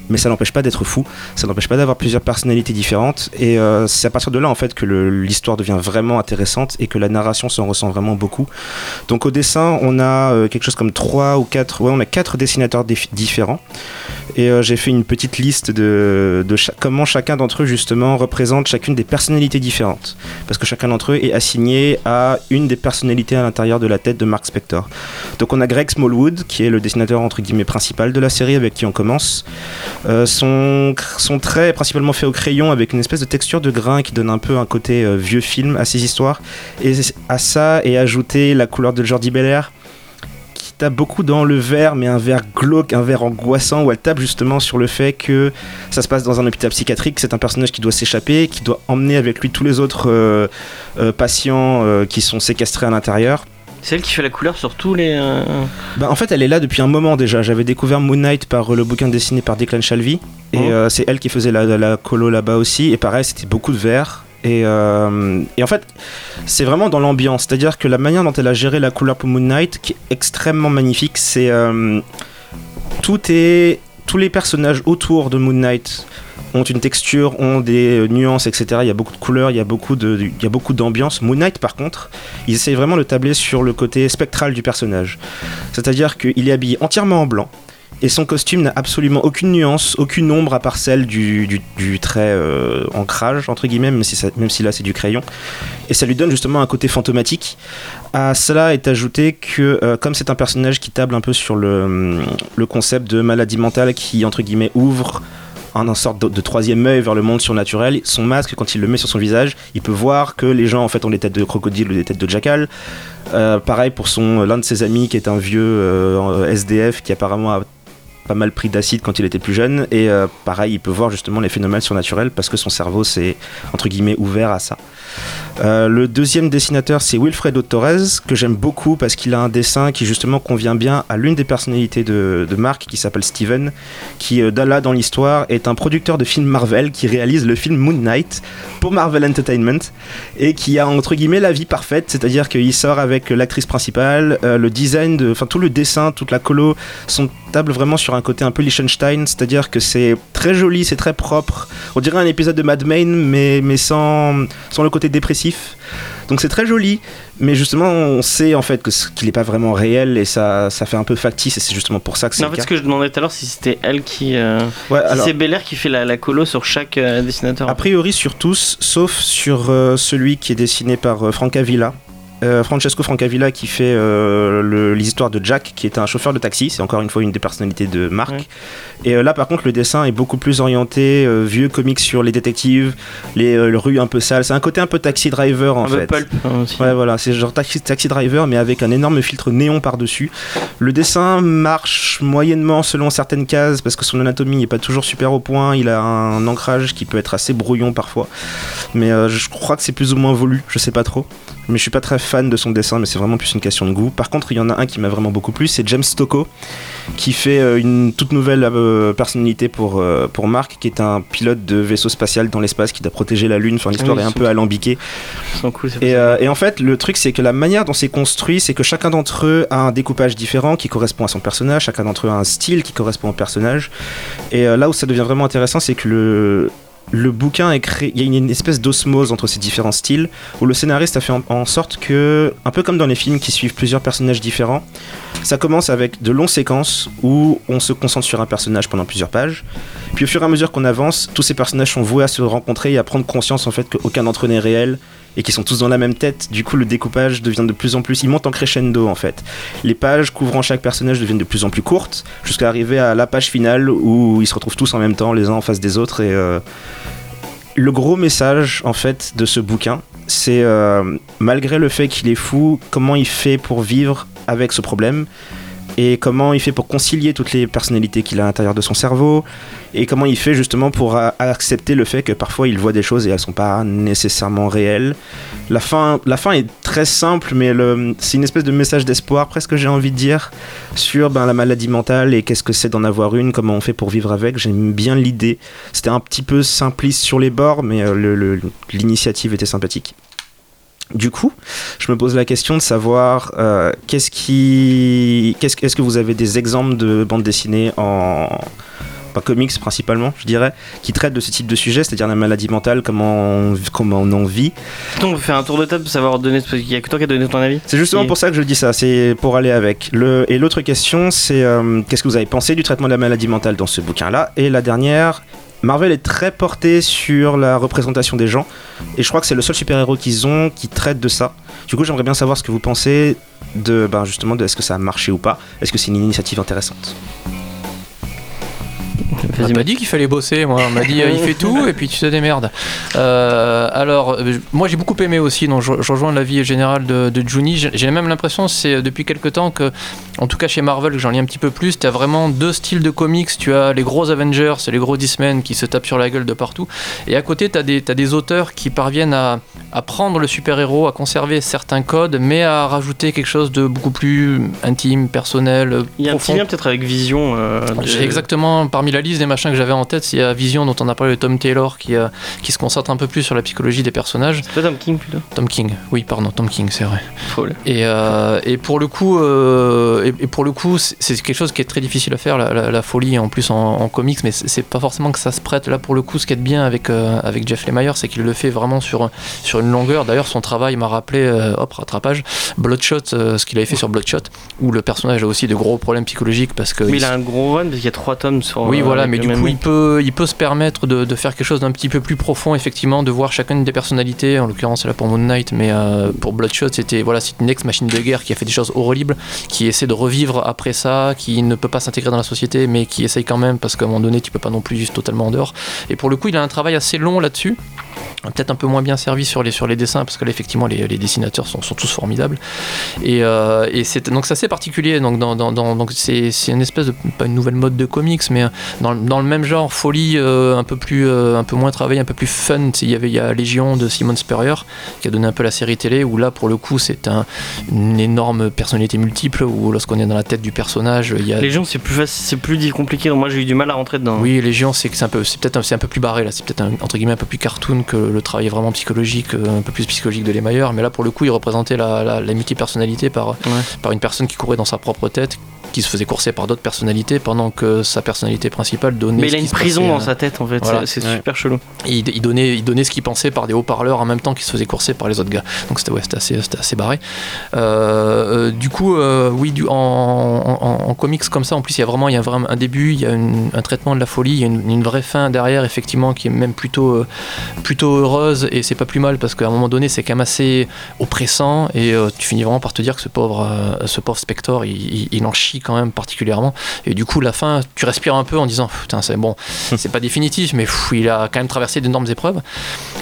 Mais ça n'empêche pas d'être fou, ça n'empêche pas d'avoir plusieurs personnalités différentes, et euh, c'est à partir de là en fait que l'histoire devient vraiment intéressante et que la narration s'en ressent vraiment beaucoup. Donc au dessin, on a euh, quelque chose comme trois ou quatre, ouais, on a quatre dessinateurs dif- différents. Et euh, j'ai fait une petite liste de, comment chacun d'entre eux justement représente chacune des personnalités différentes. Parce que chacun d'entre eux est assigné à une des personnalités à l'intérieur de la tête de Mark Spector. Donc on a Greg Smallwood, qui est le dessinateur entre guillemets principal de la série avec qui on commence. Euh, son, trait est principalement fait au crayon avec une espèce de texture de grain qui donne un peu un côté euh, vieux film à ses histoires. Et à ça est ajouté la couleur de Jordi Belair qui tape beaucoup dans le vert, mais un vert glauque, un vert angoissant, où elle tape justement sur le fait que ça se passe dans un hôpital psychiatrique, c'est un personnage qui doit s'échapper, qui doit emmener avec lui tous les autres euh, patients qui sont séquestrés à l'intérieur. C'est elle qui fait la couleur sur tous les. euh, Bah, en fait, elle est là depuis un moment déjà. J'avais découvert Moon Knight par euh, le bouquin dessiné par Declan Shalvey. Et Oh. euh, c'est elle qui faisait la, la colo là-bas aussi. Et pareil, c'était beaucoup de vert. Et, euh, et en fait, c'est vraiment dans l'ambiance. C'est-à-dire que la manière dont elle a géré la couleur pour Moon Knight, qui est extrêmement magnifique, c'est. euh, tout est. Tous les personnages autour de Moon Knight ont une texture, ont des euh, nuances, etc. Il y a beaucoup de couleurs, il y a beaucoup de, il y a beaucoup d'ambiance. Moon Knight, par contre, ils essayent vraiment de tabler sur le côté spectral du personnage. C'est-à-dire qu'il est habillé entièrement en blanc. Et son costume n'a absolument aucune nuance, aucune ombre à part celle du, du- trait euh, ancrage, entre guillemets, même si, ça- même si là c'est du crayon. Et ça lui donne justement un côté fantomatique. À cela est ajouté que, euh, comme c'est un personnage qui table un peu sur le, le concept de maladie mentale qui, entre guillemets, ouvre un, un sorte de, troisième œil vers le monde surnaturel, son masque, quand il le met sur son visage, il peut voir que les gens en ont des têtes de crocodile ou des têtes de jackal. Euh, pareil pour son l'un de ses amis qui est un vieux euh, SDF qui apparemment a pas mal pris d'acide quand il était plus jeune et euh, pareil il peut voir justement les phénomènes surnaturels parce que son cerveau s'est ouvert à ça. Euh, le deuxième dessinateur, c'est Wilfredo Torres, que j'aime beaucoup parce qu'il a un dessin qui justement convient bien à l'une des personnalités de, de Mark, qui s'appelle Steven, qui euh, dans l'histoire est un producteur de films Marvel qui réalise le film Moon Knight pour Marvel Entertainment et qui a entre guillemets la vie parfaite, c'est-à-dire qu'il sort avec l'actrice principale, euh, le design, de, enfin tout le dessin, toute la colo sont table vraiment sur un côté un peu Liechtenstein, c'est-à-dire que c'est très joli, c'est très propre. On dirait un épisode de Mad Men, mais, mais sans, sans le côté dépressif. Donc c'est très joli, mais justement on sait en fait que ce- qu'il n'est pas vraiment réel et ça, ça fait un peu factice et c'est justement pour ça que c'est en fait, cas. ce que je demandais tout à l'heure, si c'était elle qui. euh, Ouais, si alors, c'est Belair qui fait la, la colo sur chaque euh, dessinateur. a priori sur tous, sauf sur euh, celui qui est dessiné par euh, Francavilla. Euh, Francesco Francavilla qui fait euh, le- les histoires de Jack, qui est un chauffeur de taxi, c'est encore une fois une des personnalités de Marc. Ouais. Et euh, là par contre le dessin est beaucoup plus orienté euh, vieux comics sur les détectives, les, rues un peu sales, c'est un côté un peu taxi driver en un peu fait. pulp hein, aussi. Ouais, voilà, c'est genre taxi, taxi driver, mais avec un énorme filtre néon par-dessus. Le dessin marche moyennement selon certaines cases, parce que son anatomie n'est pas toujours super au point. Il a un ancrage qui peut être assez brouillon parfois. Mais je crois que c'est plus ou moins voulu, je sais pas trop. Mais je suis pas très fan de son dessin, mais c'est vraiment plus une question de goût. Par contre, il y en a un qui m'a vraiment beaucoup plu, c'est James Stocco, qui fait euh, une toute nouvelle euh, personnalité pour, euh, pour Mark, qui est un pilote de vaisseau spatial dans l'espace qui doit protéger la Lune. Enfin, l'histoire Oui, est un peu alambiquée. Cool, Et, euh, en fait, le truc, c'est que la manière dont c'est construit, c'est que chacun d'entre eux a un découpage différent qui correspond à son personnage, chacun d'entre eux a un style qui correspond au personnage. Et euh, là où ça devient vraiment intéressant, c'est que le, le bouquin est créé, il y a une, espèce d'osmose entre ces différents styles, où le scénariste a fait en, en sorte que, un peu comme dans les films qui suivent plusieurs personnages différents, ça commence avec de longues séquences où on se concentre sur un personnage pendant plusieurs pages. Puis au fur et à mesure qu'on avance, tous ces personnages sont voués à se rencontrer et à prendre conscience en fait qu'aucun d'entre eux n'est réel et qui sont tous dans la même tête. Du coup, le découpage devient de plus en plus, il monte en crescendo en fait. Les pages couvrant chaque personnage deviennent de plus en plus courtes jusqu'à arriver à la page finale où ils se retrouvent tous en même temps, les uns en face des autres. Et euh, le gros message en fait de ce bouquin, c'est euh, malgré le fait qu'il est fou, comment il fait pour vivre avec ce problème et comment il fait pour concilier toutes les personnalités qu'il a à l'intérieur de son cerveau et comment il fait justement pour accepter le fait que parfois il voit des choses et elles sont pas nécessairement réelles. La fin, la fin est très simple, mais c'est une espèce de message d'espoir, presque j'ai envie de dire, sur ben, la maladie mentale et qu'est-ce que c'est d'en avoir une, comment on fait pour vivre avec. J'aime bien l'idée. C'était un petit peu simpliste sur les bords, mais euh, l'initiative était sympathique. Du coup, je me pose la question de savoir euh, qu'est-ce qui, qu'est-ce, est-ce que vous avez des exemples de bandes dessinées en, en comics principalement, je dirais, qui traitent de ce type de sujet, c'est-à-dire la maladie mentale, comment on, comment on en vit? On faire un tour de table pour savoir donner. Parce qu'il y a que toi qui as donné ton avis. C'est justement Et- pour ça que je dis ça, c'est pour aller avec. Le, et l'autre question, c'est euh, qu'est-ce que vous avez pensé du traitement de la maladie mentale dans ce bouquin-là? Et la dernière, Marvel est très porté sur la représentation des gens, et je crois que c'est le seul super-héros qu'ils ont qui traite de ça. Du coup, j'aimerais bien savoir ce que vous pensez de, ben, justement, de est-ce que ça a marché ou pas Est-ce que c'est une initiative intéressante? On m'a pas dit qu'il fallait bosser, moi. On m'a dit euh, il fait tout et puis tu te démerdes. Euh, alors, euh, moi j'ai beaucoup aimé aussi, donc je, je rejoins l'avis général de, de Juni. J'ai même l'impression, c'est depuis quelque temps que, en tout cas chez Marvel, que j'en lis un petit peu plus, tu as vraiment deux styles de comics. Tu as les gros Avengers et les gros Discmen qui se tapent sur la gueule de partout. Et à côté, tu as, des auteurs qui parviennent à, à prendre le super-héros, à conserver certains codes, mais à rajouter quelque chose de beaucoup plus intime, personnel, Il y a un petit lien peut-être avec Vision. euh, de- exactement parmi la liste des machins que j'avais en tête, il y a Vision dont on a parlé de Tom Taylor qui, euh, qui se concentre un peu plus sur la psychologie des personnages. C'est pas Tom King plutôt. Tom King, oui pardon, Tom King, c'est vrai. Et, euh, et pour le coup, euh, et, et pour le coup, c'est quelque chose qui est très difficile à faire, la, la- la folie en plus en, en comics, mais c'est pas forcément que ça se prête. Là pour le coup, ce qui est bien avec euh, avec Jeff Lemire, c'est qu'il le fait vraiment sur sur une longueur. D'ailleurs, son travail m'a rappelé, euh, hop rattrapage, Bloodshot, euh, ce qu'il avait fait sur Bloodshot, où le personnage a aussi de gros problèmes psychologiques parce que Mais il il a un gros run parce qu'il y a trois tomes sur. oui, euh, voilà, avec mais du coup, il peut, il peut se permettre de, de faire quelque chose d'un petit peu plus profond, effectivement, de voir chacune des personnalités. En l'occurrence, c'est là pour Moon Knight, mais euh, pour Bloodshot, c'était voilà, c'est une ex-machine de guerre qui a fait des choses horribles, qui essaie de revivre après ça, qui ne peut pas s'intégrer dans la société, mais qui essaye quand même, parce qu'à un moment donné, tu peux pas non plus vivre totalement en dehors. Et pour le coup, il a un travail assez long là-dessus. Peut-être un peu moins bien servi sur les, sur les dessins parce que là effectivement les, les dessinateurs sont, sont, tous formidables et, euh, et c'est donc c'est assez particulier donc dans, dans, dans donc c'est, c'est une espèce de pas une nouvelle mode de comics mais dans, dans le même genre folie euh, un peu plus euh, un peu moins travaillé un peu plus fun il y avait il y a Légion de Simon Spurrier qui a donné un peu la série télé où là pour le coup c'est un, une énorme personnalité multiple où lorsqu'on est dans la tête du personnage il y a Légion, c'est plus facile, c'est plus compliqué. Moi, j'ai eu du mal à rentrer dedans. oui, Légion, c'est c'est un peu, c'est peut-être un, c'est un peu plus barré là. C'est peut-être un, entre guillemets un peu plus cartoon que le travail vraiment psychologique, euh, un peu plus psychologique de Lemayer. Mais là, pour le coup, il représentait la, la, la multipersonnalité par, par une personne qui courait dans sa propre tête, qui se faisait courser par d'autres personnalités, pendant que sa personnalité principale donnait. Mais il a une prison passait, dans euh, sa tête, en fait. voilà. C'est Ouais. super chelou. et il, il donnait, il donnait ce qu'il pensait par des haut-parleurs en même temps qu'il se faisait courser par les autres gars. Donc c'était ouais, assez, barré. Euh, euh, du coup, euh, oui, du, en, en- en comics comme ça, en plus, il y a vraiment, il y a vraiment un début, il y a une- un traitement de la folie, il y a une, une vraie fin derrière, effectivement, qui est même plutôt, euh, plutôt heureuse et c'est pas plus mal parce qu'à un moment donné, c'est quand même assez oppressant et euh, tu finis vraiment par te dire que ce pauvre, euh, ce pauvre Spector, il, il- il en chie quand même particulièrement. Et du coup, la fin, tu respires un peu en disant, putain, c'est bon, c'est pas définitif, mais pff, il a quand même traversé d'énormes épreuves.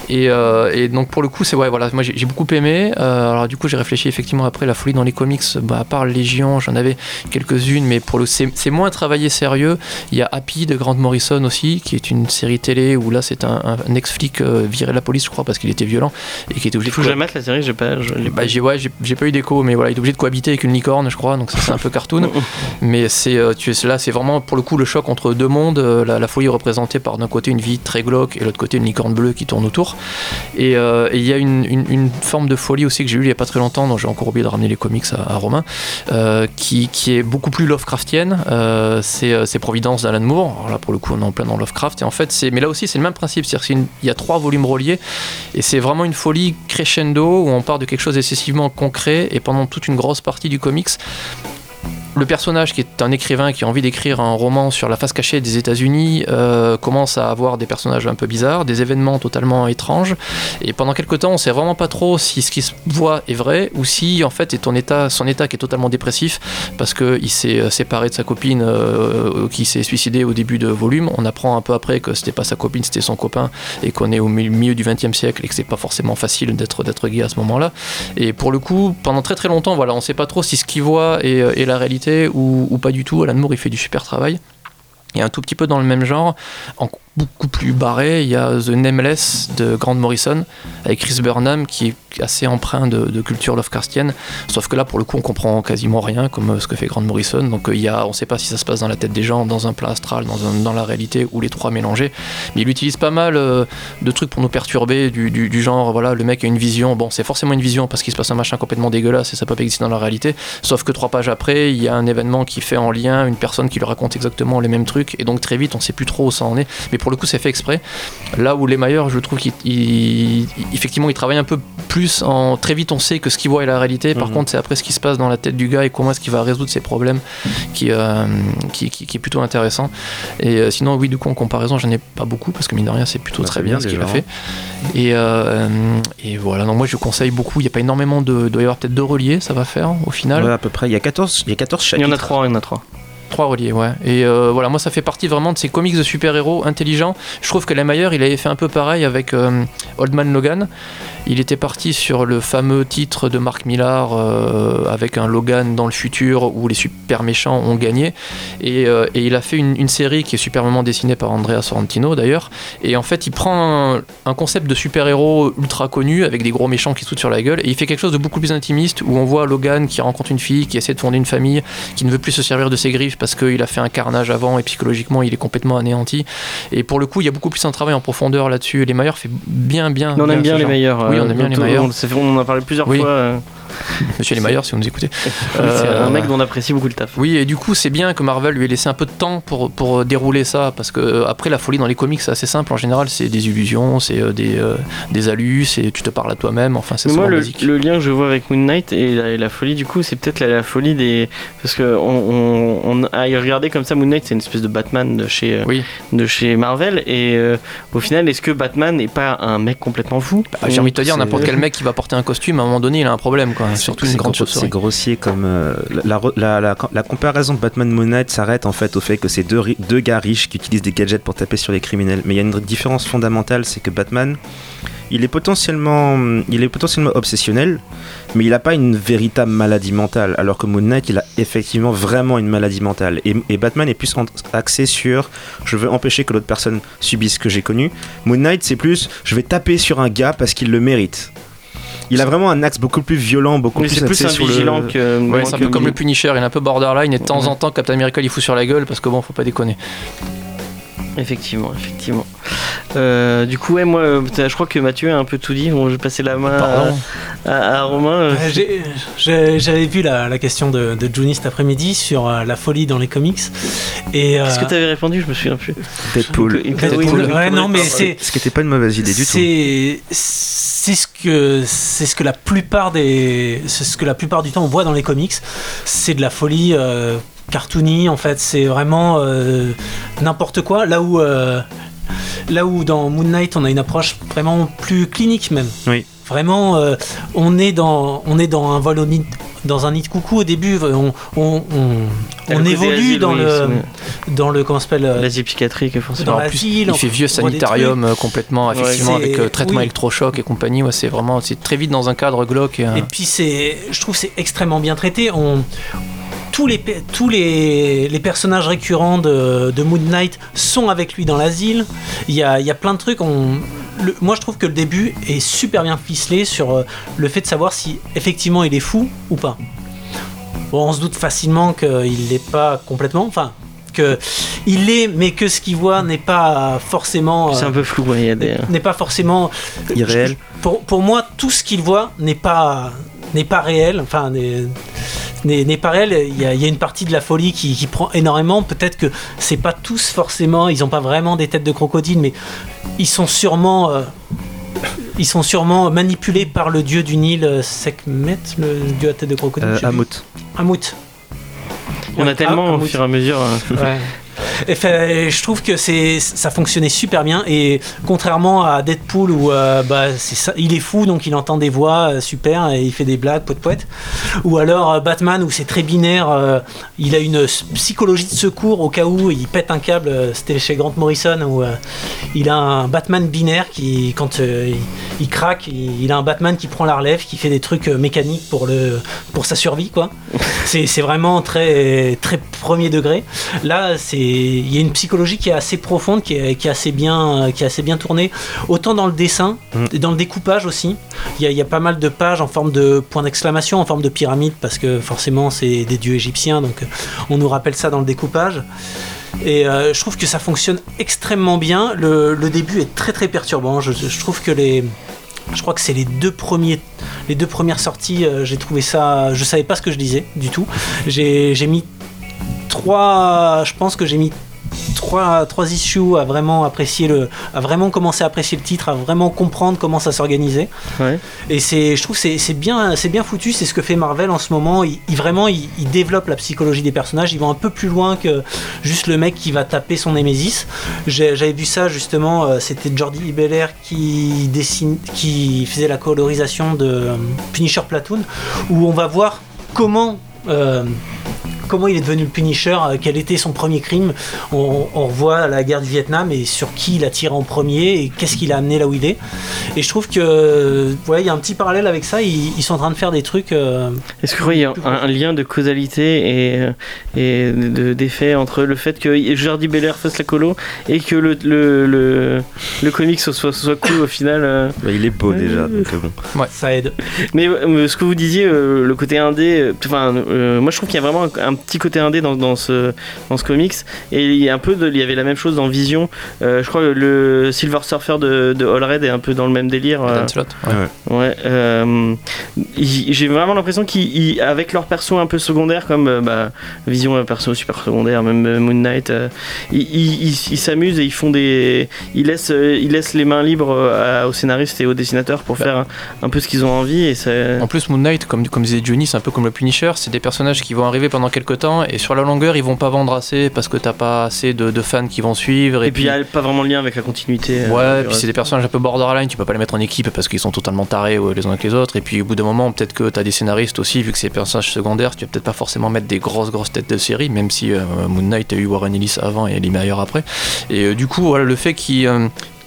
Et, euh, et donc pour le coup, c'est ouais, voilà, moi j'ai beaucoup aimé. Alors du coup, j'ai réfléchi effectivement après la folie dans les comics. Bah, à part Légion, j'en avais quelques-unes, mais pour le c'est c'est moins travaillé sérieux. Il y a Happy de Grant Morrison aussi, qui est une série télé où là c'est un, un ex-flic euh, viré la police, je crois, parce qu'il était violent et qui était obligé Il faut de que je la mette la série, j'ai pas. Je bah, pas. j'ai ouais, j'ai pas eu d'écho, mais voilà, il est obligé de cohabiter avec une licorne, je crois, donc ça, c'est un peu cartoon. *laughs* mais c'est euh, tu là, c'est vraiment pour le coup le choc entre deux mondes. Euh, La, la folie est représentée par d'un côté une vie très glauque et de l'autre côté une licorne bleue qui tourne autour. Et euh, il y a une, une- une forme de folie aussi que j'ai eu il y a pas très longtemps, dont j'ai encore oublié de ramener les comics à, à Romain, euh, qui, qui est beaucoup plus Lovecraftienne. C'est euh, c'est Providence d'Alan Moore. Alors là, pour le coup, on est en plein dans Lovecraft. Et en fait, c'est mais là aussi, c'est le même principe. C'est-à-dire qu'il y a trois volumes reliés et c'est vraiment une folie crescendo où on part de quelque chose d'excessivement concret et pendant toute une grosse partie du comics, le personnage qui est un écrivain qui a envie d'écrire un roman sur la face cachée des États-Unis euh, commence à avoir des personnages un peu bizarres, des événements totalement étranges. Et pendant quelques temps, on sait vraiment pas trop si ce qui se voit est vrai ou si en fait son état qui est totalement dépressif parce qu'il s'est euh, séparé de sa copine euh, qui s'est suicidée au début de volume. On apprend un peu après que c'était pas sa copine, c'était son copain et qu'on est au mi- milieu du XXe siècle et que c'est pas forcément facile d'être gay à ce moment-là. Et pour le coup, pendant très très longtemps, voilà, on sait pas trop si ce qu'il voit est la réalité ou, pas du tout. Alan Moore, il fait du super travail. Et un tout petit peu dans le même genre, en beaucoup plus barré, il y a The Nameless de Grant Morrison avec Chris Burnham qui est assez empreint de, de culture Lovecraftienne. Sauf que là, pour le coup, on comprend quasiment rien comme euh, ce que fait Grant Morrison. Donc euh, il y a, on sait pas si ça se passe dans la tête des gens, dans un plan astral, dans, dans la réalité ou les trois mélangés. Mais il utilise pas mal euh, de trucs pour nous perturber, du, genre, voilà, le mec a une vision. Bon, c'est forcément une vision parce qu'il se passe un machin complètement dégueulasse et ça peut pas exister dans la réalité. Sauf que trois pages après, il y a un événement qui fait en lien une personne qui lui raconte exactement les mêmes trucs. Et donc très vite, on sait plus trop où ça en est. Mais pour le coup, c'est fait exprès. Là où les Mayer, je trouve qu'effectivement, effectivement, il travaille un peu plus en. Très vite, on sait que ce qu'il voit est la réalité. Par Mhm. contre, c'est après ce qui se passe dans la tête du gars et comment est-ce qu'il va résoudre ses problèmes qui, euh, qui, qui- qui est plutôt intéressant. Et euh, sinon, oui, du coup, en comparaison, j'en ai pas beaucoup parce que mine de rien, c'est plutôt Bah, très bien, bien ce qu'il a fait. Et, euh, et voilà, donc moi je conseille beaucoup. Il n'y a pas énormément de. Il doit y avoir peut-être deux reliés, ça va faire au final. Ouais, à peu près. Il y a 14, il y a 14 Il y chapitres. en a trois, il y en a trois. Trois reliés, ouais. Et euh, voilà, moi ça fait partie vraiment de ces comics de super-héros intelligents. Je trouve que Lemaier, il avait fait un peu pareil avec euh, Old Man Logan. Il était parti sur le fameux titre de Mark Millar euh, avec un Logan dans le futur où les super méchants ont gagné. Et, euh, et il a fait une, série qui est superbement dessinée par Andrea Sorrentino d'ailleurs. Et en fait, il prend un, un concept de super-héros ultra connu avec des gros méchants qui se foutent sur la gueule et il fait quelque chose de beaucoup plus intimiste où on voit Logan qui rencontre une fille, qui essaie de fonder une famille, qui ne veut plus se servir de ses griffes parce qu'il a fait un carnage avant et psychologiquement il est complètement anéanti. Et pour le coup, il y a beaucoup plus un travail en profondeur là-dessus. Les Mayer fait bien, bien. On aime bien les genre. meilleurs. Oui, on aime bien les meilleurs. On, en a parlé plusieurs Oui. fois. euh, Monsieur Les Mayer, si vous nous écoutez. *laughs* c'est Euh, un mec dont on apprécie beaucoup le taf. Oui, et du coup, c'est bien que Marvel lui ait laissé un peu de temps pour, pour euh, dérouler ça, parce que euh, après, la folie dans les comics, c'est assez simple. En général, c'est des illusions, c'est euh, des, euh, des alus, c'est tu te parles à toi-même, enfin, c'est moi, le, basique. le lien que je vois avec Moon Knight et la, et la folie, du coup, c'est peut-être la, la folie des. Parce que on, on, on a regardé comme ça, Moon Knight, c'est une espèce de Batman de chez, euh, Oui. de chez Marvel. Et euh, au final, est-ce que Batman n'est pas un mec complètement fou? Bah, J'ai envie de te dire, n'importe quel mec qui va porter un costume, à un moment donné, il a un problème, quoi. Surtout une C'est grande chauve-souris. C'est grossier comme. euh, la, la, la, la comparaison de Batman Moon Knight s'arrête en fait au fait que c'est deux, deux gars riches qui utilisent des gadgets pour taper sur les criminels. Mais il y a une différence fondamentale, c'est que Batman, il est potentiellement, il est potentiellement obsessionnel, mais il n'a pas une véritable maladie mentale. Alors que Moon Knight, il a effectivement vraiment une maladie mentale. Et, et Batman est plus axé sur je veux empêcher que l'autre personne subisse ce que j'ai connu. Moon Knight, c'est plus je vais taper sur un gars parce qu'il le mérite. Il a vraiment un axe beaucoup plus violent, beaucoup Mais plus c'est plus axé un sur le- vigilant que. Ouais, c'est un que- peu comme le Punisher, il est un peu borderline et de temps en temps Captain America il fout sur la gueule parce que bon, faut pas déconner. Effectivement, effectivement. Euh, du coup, ouais, moi, euh, je crois que Mathieu a un peu tout dit. Bon, je vais passer la main à, à Romain. euh. J'avais vu la, la question de, de Juni cet après-midi sur euh, la folie dans les comics. Et, euh, Qu'est-ce que tu avais répondu? Je me souviens plus. Deadpool. Deadpool. oui, Ouais, oui, non, mais c'est Ce qui n'était pas une mauvaise idée du tout. c'est c'est ce que c'est ce que la plupart des c'est ce que la plupart du temps on voit dans les comics. C'est de la folie euh, cartoony en fait. C'est vraiment euh, n'importe quoi. Là où euh, là où dans Moon Knight on a une approche vraiment plus clinique même. Oui. Vraiment, euh, on est dans on est dans un vol au nid dans un nid de coucou au début. On on, on, évolue dans oui, le dans le comment s'appelle euh, L'asile psychiatrique, forcément. dans en plus. Il on- fait vieux sanitarium euh, complètement, effectivement, avec euh, traitement oui. électrochoc et compagnie. Ouais, c'est vraiment, c'est très vite dans un cadre glauque. Et, euh, Et puis c'est, je trouve c'est extrêmement bien traité. On, tous les, tous les, les personnages récurrents de, de Moon Knight sont avec lui dans l'asile. Il y a, y a plein de trucs. On, le- moi je trouve que le début est super bien ficelé sur euh, le fait de savoir si effectivement il est fou ou pas. Bon, on se doute facilement qu'il l'est pas complètement. Enfin, que il l'est, mais que ce qu'il voit n'est pas forcément. C'est euh, un peu flou, ouais, il y a des. n'est pas forcément Irréel. Pour, pour moi, tout ce qu'il voit n'est pas n'est pas réel. Enfin, n'est pas réel. Il y, a, il y a une partie de la folie qui, qui prend énormément. Peut-être que c'est pas tous forcément. Ils n'ont pas vraiment des têtes de crocodile, mais ils sont sûrement. euh, ils sont sûrement manipulés par le dieu du Nil, euh, Sekhmet, le dieu à tête de crocodile. Euh. Amut. Amut. Il y en a tellement au Amut. fur et à mesure. euh. Ouais. Je trouve que c'est ça fonctionnait super bien. Et contrairement à Deadpool où euh, bah, il est fou donc il entend des voix euh, super et il fait des blagues poète poète. Ou alors euh, Batman où c'est très binaire il a une psychologie de secours au cas où il pète un câble c'était chez Grant Morrison où il a un Batman binaire qui quand il, craque il, a un Batman qui prend la relève qui fait des trucs mécaniques pour le pour sa survie quoi. C'est c'est vraiment très très premier degré. Là c'est y a une psychologie qui est assez profonde qui est, qui est assez bien qui est assez bien tournée. Autant dans le dessin Mm. et dans le découpage aussi il y, a, il y a pas mal de pages en forme de point d'exclamation en forme de pyramide parce que forcément c'est des dieux égyptiens donc euh, on nous rappelle ça dans le découpage. Et euh, je trouve que ça fonctionne extrêmement bien. Le, le début est très très perturbant. Je, je trouve que les je crois que c'est les deux premiers les deux premières sorties euh, j'ai trouvé ça je savais pas ce que je disais du tout. J'ai mis trois je pense que j'ai mis trois, trois issues à vraiment apprécier le à vraiment commencer à apprécier le titre à vraiment comprendre comment ça s'organisait. Ouais. et c'est je trouve que c'est c'est bien c'est bien foutu c'est ce que fait Marvel en ce moment. Il, il- vraiment il, il développe la psychologie des personnages. Ils vont un peu plus loin que juste le mec qui va taper son Némésis J'ai- j'avais vu ça justement euh, c'était Jordi Belair qui dessine qui faisait la colorisation de euh, Punisher Platoon où on va voir comment comment il est devenu le Punisher, euh, quel était son premier crime. On, on revoit la guerre du Vietnam et sur qui il a tiré en premier et qu'est-ce qu'il a amené là où il est. Et je trouve que euh, ouais, il y a un petit parallèle avec ça. Ils, ils sont en train de faire des trucs. euh, Est-ce que vous voyez un, un lien de causalité et, euh, et de- d'effet entre le fait que Jordi Belair fasse la colo et que le, le, le, le comics soit, soit cool au final euh. Bah, il est beau déjà, donc euh, bon. ça aide. Mais euh, ce que vous disiez, euh, le côté indé, euh, enfin, euh, moi je trouve qu'il y a vraiment un, un petit côté indé dans, dans, ce, dans ce comics. Et il y a un peu de, il y avait la même chose dans Vision. Euh, je crois que le Silver Surfer de, de Allred est un peu dans le même délire. euh, ouais. Ouais, euh, j'ai vraiment l'impression qu'avec leurs persos un peu secondaires, comme euh, bah, Vision, un perso super secondaire, même euh, Moon Knight, euh, ils s'amusent et ils font des. Ils laissent, ils laissent les mains libres à- aux scénaristes et aux dessinateurs pour Bah. faire un, un peu ce qu'ils ont envie. Et c'est. En plus, Moon Knight, comme, comme disait Johnny, c'est un peu comme le Punisher, c'est des personnages qui vont arriver pendant quelques temps et sur la longueur, ils vont pas vendre assez parce que t'as pas assez de, de fans qui vont suivre. Et, puis il n'y a pas vraiment de lien avec la continuité. euh, Ouais, puis c'est des personnages un peu borderline, tu peux pas les mettre en équipe parce qu'ils sont totalement tarés euh, les uns avec les autres. Et puis au bout d'un moment, peut-être que t'as des scénaristes aussi, vu que c'est des personnages secondaires, tu vas peut-être pas forcément mettre des grosses grosses têtes de série, même si euh, Moon Knight a eu Warren Ellis avant et Lee Mayer après. Et euh, du coup, voilà, le fait qu'ils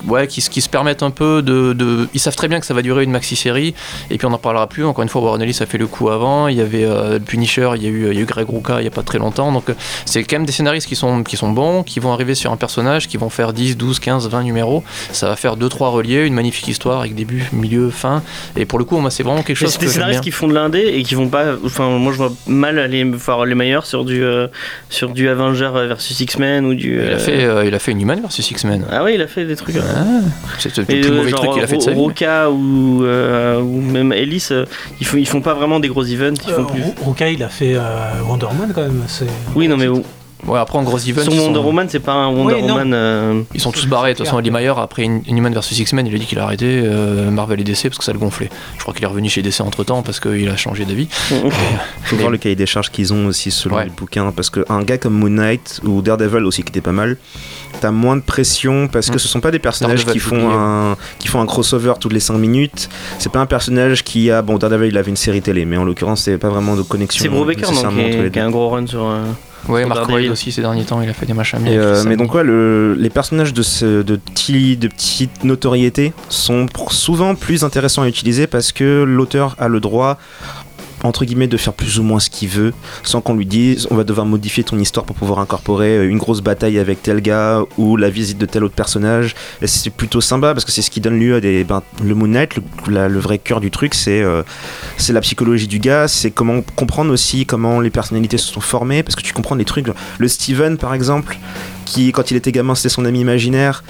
ouais, qui, se- qui se permettent un peu de, de- Ils savent très bien que ça va durer une maxi-série, et puis on n'en parlera plus. Encore une fois, Warren Ellis a fait le coup avant. Il y avait euh, Punisher, il y, a eu, il y a eu Greg Rucka il n'y a pas très longtemps. Donc euh, c'est quand même des scénaristes qui sont, qui sont bons, qui vont arriver sur un personnage, qui vont faire 10, 12, 15, 20 numéros. Ça va faire 2-3 reliés, une magnifique histoire avec début, milieu, fin. Et pour le coup, moi, c'est vraiment quelque chose c'est que des scénaristes qui font de l'indé et qui vont pas. Enfin, moi je vois mal aller voir les meilleurs sur du, euh, sur du Avenger versus X-Men ou du. Il a, euh, fait, euh, il a fait une Human versus X-Men. Ah oui, il a fait des trucs. Ah, c'est le Et plus euh, mauvais truc qu'il a fait de sa vie. Roca ou, euh, ou même Ellis, euh, ils, font, ils font pas vraiment des gros events. Ils Euh, font plus. Ro- Roca, il a fait euh, Wonder Woman quand même. c'est- Oui, non, mais Ouais, après en gros event, sur ils, Wonder sont, Woman, c'est pas un Wonder Oui. Woman. euh, ils sont tous barrés. De toute façon, Eddie Meyer, après une une Human versus X-Men, il a dit qu'il a arrêté euh, Marvel et DC parce que ça le gonflait. Je crois qu'il est revenu chez DC entre temps parce qu'il a changé d'avis. *laughs* faut Mais- voir le cahier des charges qu'ils ont aussi selon Ouais. les bouquins parce qu'un gars comme Moon Knight ou Daredevil aussi qui était pas mal t'as moins de pression parce que Mm. ce sont pas des personnages Daredevil, qui font un qui font un crossover toutes les 5 minutes c'est pas un personnage qui a bon Daredevil il avait une série télé mais en l'occurrence c'est pas vraiment de connexion C'est Bro Baker, donc, qui, est- qui a un gros run sur. euh, Ouais, Mark. Waid aussi ces derniers temps, il a fait des machins bien. Euh, mais donc ouais, le- les personnages de, ce, de, petit, de petite notoriété sont pour- souvent plus intéressants à utiliser parce que l'auteur a le droit entre guillemets de faire plus ou moins ce qu'il veut sans qu'on lui dise on va devoir modifier ton histoire pour pouvoir incorporer euh, une grosse bataille avec tel gars ou la visite de tel autre personnage. Et c'est plutôt sympa parce que c'est ce qui donne lieu à des ben, le Moon Knight le, vrai cœur du truc c'est euh, c'est la psychologie du gars c'est comment comprendre aussi comment les personnalités se sont formées parce que tu comprends des trucs le Steven par exemple qui quand il était gamin c'était son ami imaginaire.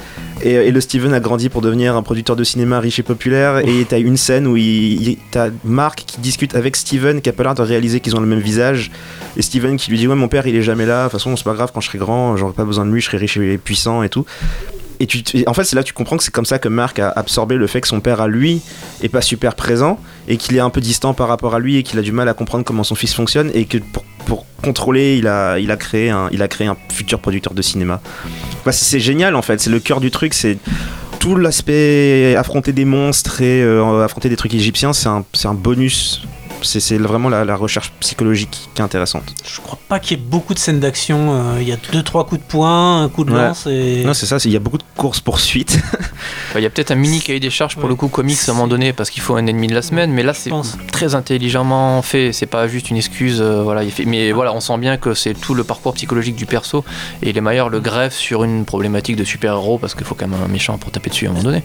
Et, et le Steven a grandi pour devenir un producteur de cinéma riche et populaire. Et t'as une scène où il, il- t'as Mark qui discute avec Steven qui a pas l'air de réaliser qu'ils ont le même visage. Et Steven qui lui dit ouais mon père il est jamais là. De toute façon c'est pas grave quand je serai grand j'aurai pas besoin de lui je serai riche et puissant et tout et, tu, en fait, c'est là que tu comprends que c'est comme ça que Mark a absorbé le fait que son père à lui est pas super présent et qu'il est un peu distant par rapport à lui et qu'il a du mal à comprendre comment son fils fonctionne et que pour, pour contrôler, il a, il, a créé un, il a créé un futur producteur de cinéma. Bah, c'est génial en fait, c'est le cœur du truc, c'est tout l'aspect affronter des monstres et euh, affronter des trucs égyptiens, c'est un, c'est un bonus. C'est c'est vraiment la, la recherche psychologique qui est intéressante. Je crois pas qu'il y ait beaucoup de scènes d'action. euh, Il y a deux trois coups de poing, un coup de Ouais. lance et. Non, c'est ça, il y a beaucoup de courses poursuites. *laughs* Il y a peut-être un mini cahier des charges pour Ouais. le coup comics à un moment donné parce qu'il faut un ennemi de la semaine, mais là c'est pense. très intelligemment fait. C'est pas juste une excuse. euh, voilà, il fait, mais voilà, on sent bien que c'est tout le parcours psychologique du perso et les meilleurs le greffe sur une problématique de super-héros parce qu'il faut quand même un méchant pour taper dessus à un moment donné.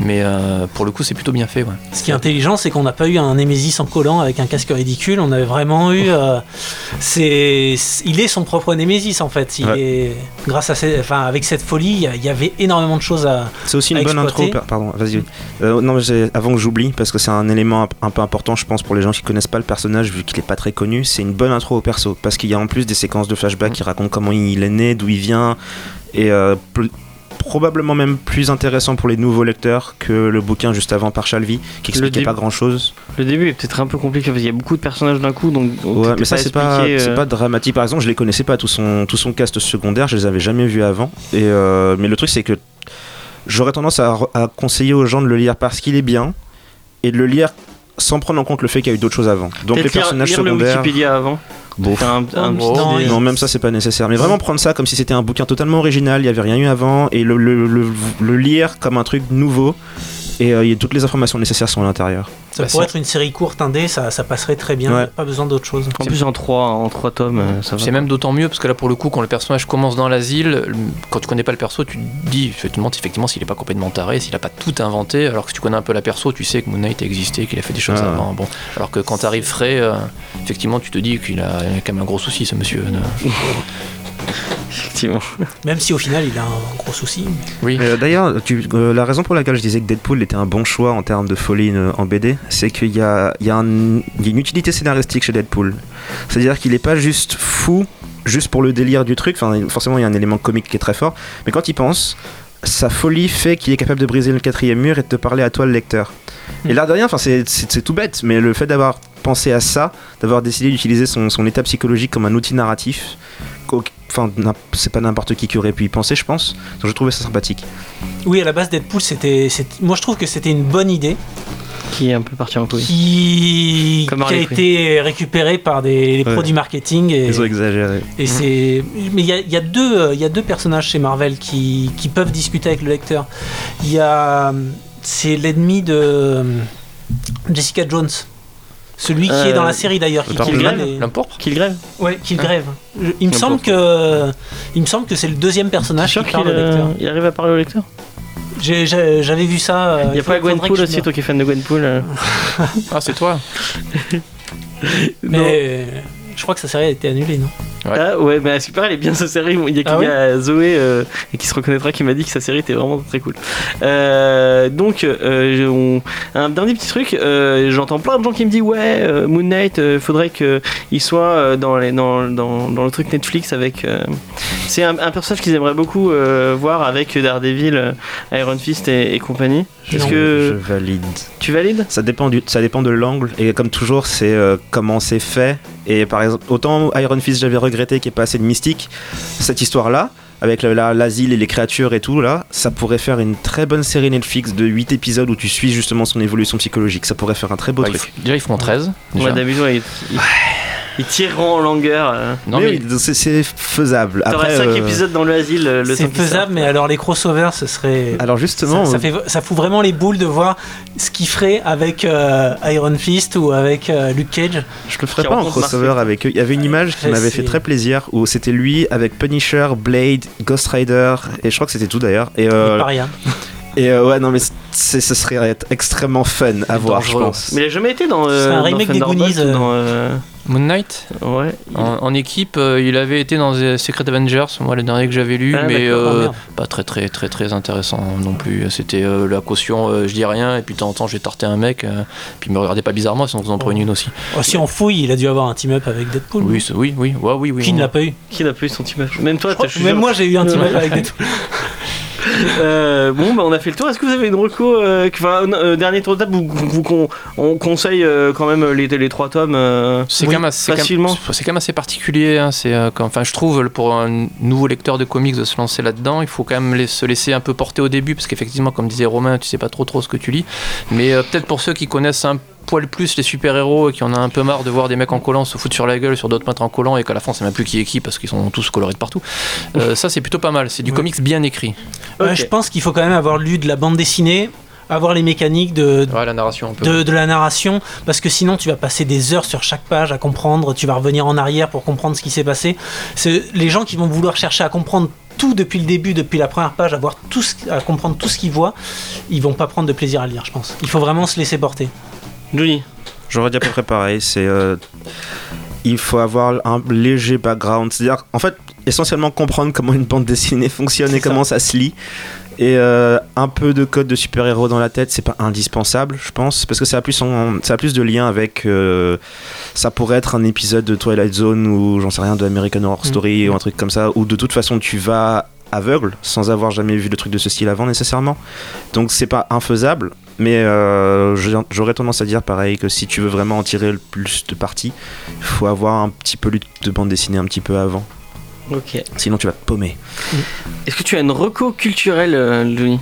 Mais euh, pour le coup, c'est plutôt bien fait. Ouais. Ce qui est intelligent, c'est qu'on n'a pas eu un Némésis en collant avec un casque ridicule. On avait vraiment eu. euh, c'est, il est son propre Némésis en fait. Il Ouais. est, grâce à enfin, avec cette folie, il y avait énormément de choses à. C'est aussi une bonne intro. exploiter. Pardon, vas-y. Euh, non, avant que j'oublie, parce que c'est un élément un, peu important, je pense, pour les gens qui connaissent pas le personnage, vu qu'il est pas très connu. C'est une bonne intro au perso, parce qu'il y a en plus des séquences de flashback qui racontent comment il est né, d'où il vient, et euh, probablement même plus intéressant pour les nouveaux lecteurs que le bouquin juste avant par Chalvi, qui expliquait pas grand-chose. Le début est peut-être un peu compliqué parce qu'il y a beaucoup de personnages d'un coup, donc. Ouais, mais ça c'est pas, euh, pas dramatique. Par exemple, je les connaissais pas tout son tout son cast secondaire, je les avais jamais vus avant. Et euh, mais le truc c'est que j'aurais tendance à, à conseiller aux gens de le lire parce qu'il est bien et de le lire sans prendre en compte le fait qu'il y a eu d'autres choses avant. Donc les lire- personnages lire le secondaires. Wikipédia avant. Bon, Faire un, un Oh, petit non, même ça c'est pas nécessaire. Mais vraiment prendre ça comme si c'était un bouquin totalement original, il y avait rien eu avant, et le, le- le- le lire comme un truc nouveau. Et euh, il y a toutes les informations nécessaires sont à l'intérieur. Ça Bah, pourrait c'est- être une série courte indé, ça, ça passerait très bien. Ouais. Pas besoin d'autre chose. En plus en 3 en trois tomes, euh, ça va. C'est même d'autant mieux parce que là, pour le coup, quand le personnage commence dans l'asile, quand tu connais pas le perso, tu te dis, tu te demandes effectivement s'il est pas complètement taré, s'il a pas tout inventé. Alors que si tu connais un peu la perso, tu sais que Moon Knight a existé, qu'il a fait des choses Ah. avant. Bon, alors que quand t'arrives frais, euh, effectivement, tu te dis qu'il a, quand même un gros souci, ce monsieur. *laughs* Effectivement. Même si au final il a un gros souci. Oui. Euh, D'ailleurs, euh, la raison pour laquelle je disais que Deadpool était un bon choix en termes de folie euh, en BD, c'est qu'il y a, y, y une utilité scénaristique chez Deadpool. C'est-à-dire qu'il n'est pas juste fou, juste pour le délire du truc. Enfin, forcément, il y a un élément comique qui est très fort. Mais quand il pense, sa folie fait qu'il est capable de briser le quatrième mur et de te parler à toi, le lecteur. Et là, de rien, c'est- tout bête, mais le fait d'avoir pensé à ça, d'avoir décidé d'utiliser son, son état psychologique comme un outil narratif, enfin, c'est pas n'importe qui qui aurait pu y penser, je pense. Donc, je trouvais ça sympathique. Oui, à la base Deadpool, c'était, moi je trouve que c'était une bonne idée. qui est un peu parti en couille. qui, Comme qui a été récupéré par des les Ouais. produits marketing et, Ils ont exagéré. et c'est mais il y a, y a deux euh, il y a deux personnages chez Marvel qui, qui peuvent discuter avec le lecteur il y a c'est l'ennemi de euh, Jessica Jones celui qui Euh, est dans la série d'ailleurs qui, qui grève pourpre Qu'il grève. Ouais qui Ah. grève. Je- il me semble que il me semble que c'est le deuxième personnage qui qu'il parle au lecteur. euh, il arrive à parler au lecteur? J'ai- j'ai- j'avais vu ça euh, Il y a pas Gwenpool aussi, toi qui es fan de Gwenpool euh. Ah, c'est toi. Mais euh, je crois que sa série a été annulée non? Ouais. Ah ouais, mais super, elle est bien sa série. Il y a, Ah il y a Zoé euh, et qui se reconnaîtra qui m'a dit que sa série était vraiment très cool. Euh, donc, euh, on- un dernier petit truc. euh, J'entends plein de gens qui me disent ouais, euh, Moon Knight, euh, faudrait qu'il soit euh, dans, les, dans, dans, dans le truc Netflix avec. euh, c'est un, un personnage qu'ils aimeraient beaucoup euh, voir avec Daredevil, Iron Fist et, et compagnie. Est-ce que Je valide. tu valides? Ça dépend, du, ça dépend de l'angle et comme toujours c'est euh, comment c'est fait et par exemple autant Iron Fist j'avais regretté qu'il n'y ait pas assez de mystique cette histoire là avec le- la- l'asile et les créatures et tout là ça pourrait faire une très bonne série Netflix de 8 épisodes où tu suis justement son évolution psychologique ça pourrait faire un très beau Bah, ils truc f- Déjà, ils font 13. déjà. Ouais, d'habitude, ouais, il, il, il tireront en longueur. euh. Non, Mais mais oui, c'est- c'est faisable T'aurais après 5 euh, épisodes dans le asile. le temps c'est faisable mais alors les crossovers ce serait alors justement ça, ça euh, fait, ça fout vraiment les boules de voir ce qu'il ferait avec euh, Iron Fist ou avec euh, Luke Cage. Je le ferais Qui pas en rencontre crossover avec eux. Il y avait une image qui Ouais, m'avait c'est- fait très plaisir où c'était lui avec Punisher, Blade, Ghost Rider et je crois que c'était tout d'ailleurs. Et, euh, Paria. *laughs* et euh, ouais, non mais c'est, ce serait extrêmement fun à voir, je dangereux. pense. Mais il a jamais été dans. euh, C'est un dans remake des Thunderbolt Goonies, ou euh. Dans, euh, Moon Knight, Ouais. il- en, en équipe, euh, il avait été dans The Secret Avengers, moi le dernier que j'avais lu, Ah, mais. Oh, euh, merde. pas très très très très intéressant non plus. C'était euh, la caution, euh, je dis rien, et puis de temps en temps j'ai tarté un mec, euh, puis il me regardait pas bizarrement, sinon vous en prenez une aussi. Oh, si on fouille, il a dû avoir un team-up avec Deadpool. Oui, oui, oui, ouais, oui, oui. Qui ne l'a pas eu Qui n'a pas eu son team Même toi, t'as Même moi, j'ai eu un *laughs* team-up avec Deadpool. *laughs* Euh, bon, bah, on a fait le tour. Est-ce que vous avez une reco euh, que- euh, dernier tour de table, vous, vous con- on conseille quand même les, les trois tomes. C'est oui, quand, même assez- c'est quand même- facilement. c'est quand même assez particulier. hein, c'est, enfin, je trouve pour un nouveau lecteur de comics de se lancer là-dedans, il faut quand même les- se laisser un peu porter au début parce qu'effectivement, comme disait Romain, tu sais pas trop trop ce que tu lis. Mais peut-être pour ceux qui connaissent un poil plus les super-héros et qui en a un peu marre de voir des mecs en collant se foutre sur la gueule sur d'autres peintres en collant et qu'à la fin c'est même plus qui est qui parce qu'ils sont tous colorés de partout. Euh, ça c'est plutôt pas mal. C'est du Ouais. comics bien écrit. Ok. je pense qu'il faut quand même avoir lu de la bande dessinée, avoir les mécaniques de, Ouais, la narration un peu. de, de la narration, parce que sinon tu vas passer des heures sur chaque page à comprendre, tu vas revenir en arrière pour comprendre ce qui s'est passé. C'est les gens qui vont vouloir chercher à comprendre tout depuis le début, depuis la première page, à, voir tout ce- à comprendre tout ce qu'ils voient, ils vont pas prendre de plaisir à lire, je pense. Il faut vraiment se laisser porter. Johnny. J'aurais dit à peu près pareil. C'est euh, il faut avoir un léger background, c'est-à-dire en fait essentiellement comprendre comment une bande dessinée fonctionne et ça. comment ça se lit. Et euh, un peu de code de super-héros dans la tête, c'est pas indispensable, je pense, parce que ça a plus, en- ça a plus de lien avec. euh, ça pourrait être un épisode de Twilight Zone ou j'en sais rien de American Horror Story ou un truc comme ça, où de toute façon tu vas aveugle sans avoir jamais vu de truc de ce style avant nécessairement. Donc c'est pas infaisable, mais euh, j'aurais tendance à dire pareil que si tu veux vraiment en tirer le plus de parti, il faut avoir un petit peu lu de bande dessinée un petit peu avant. Ok. Sinon tu vas te paumer. Est-ce que tu as une reco culturelle, euh, Johnny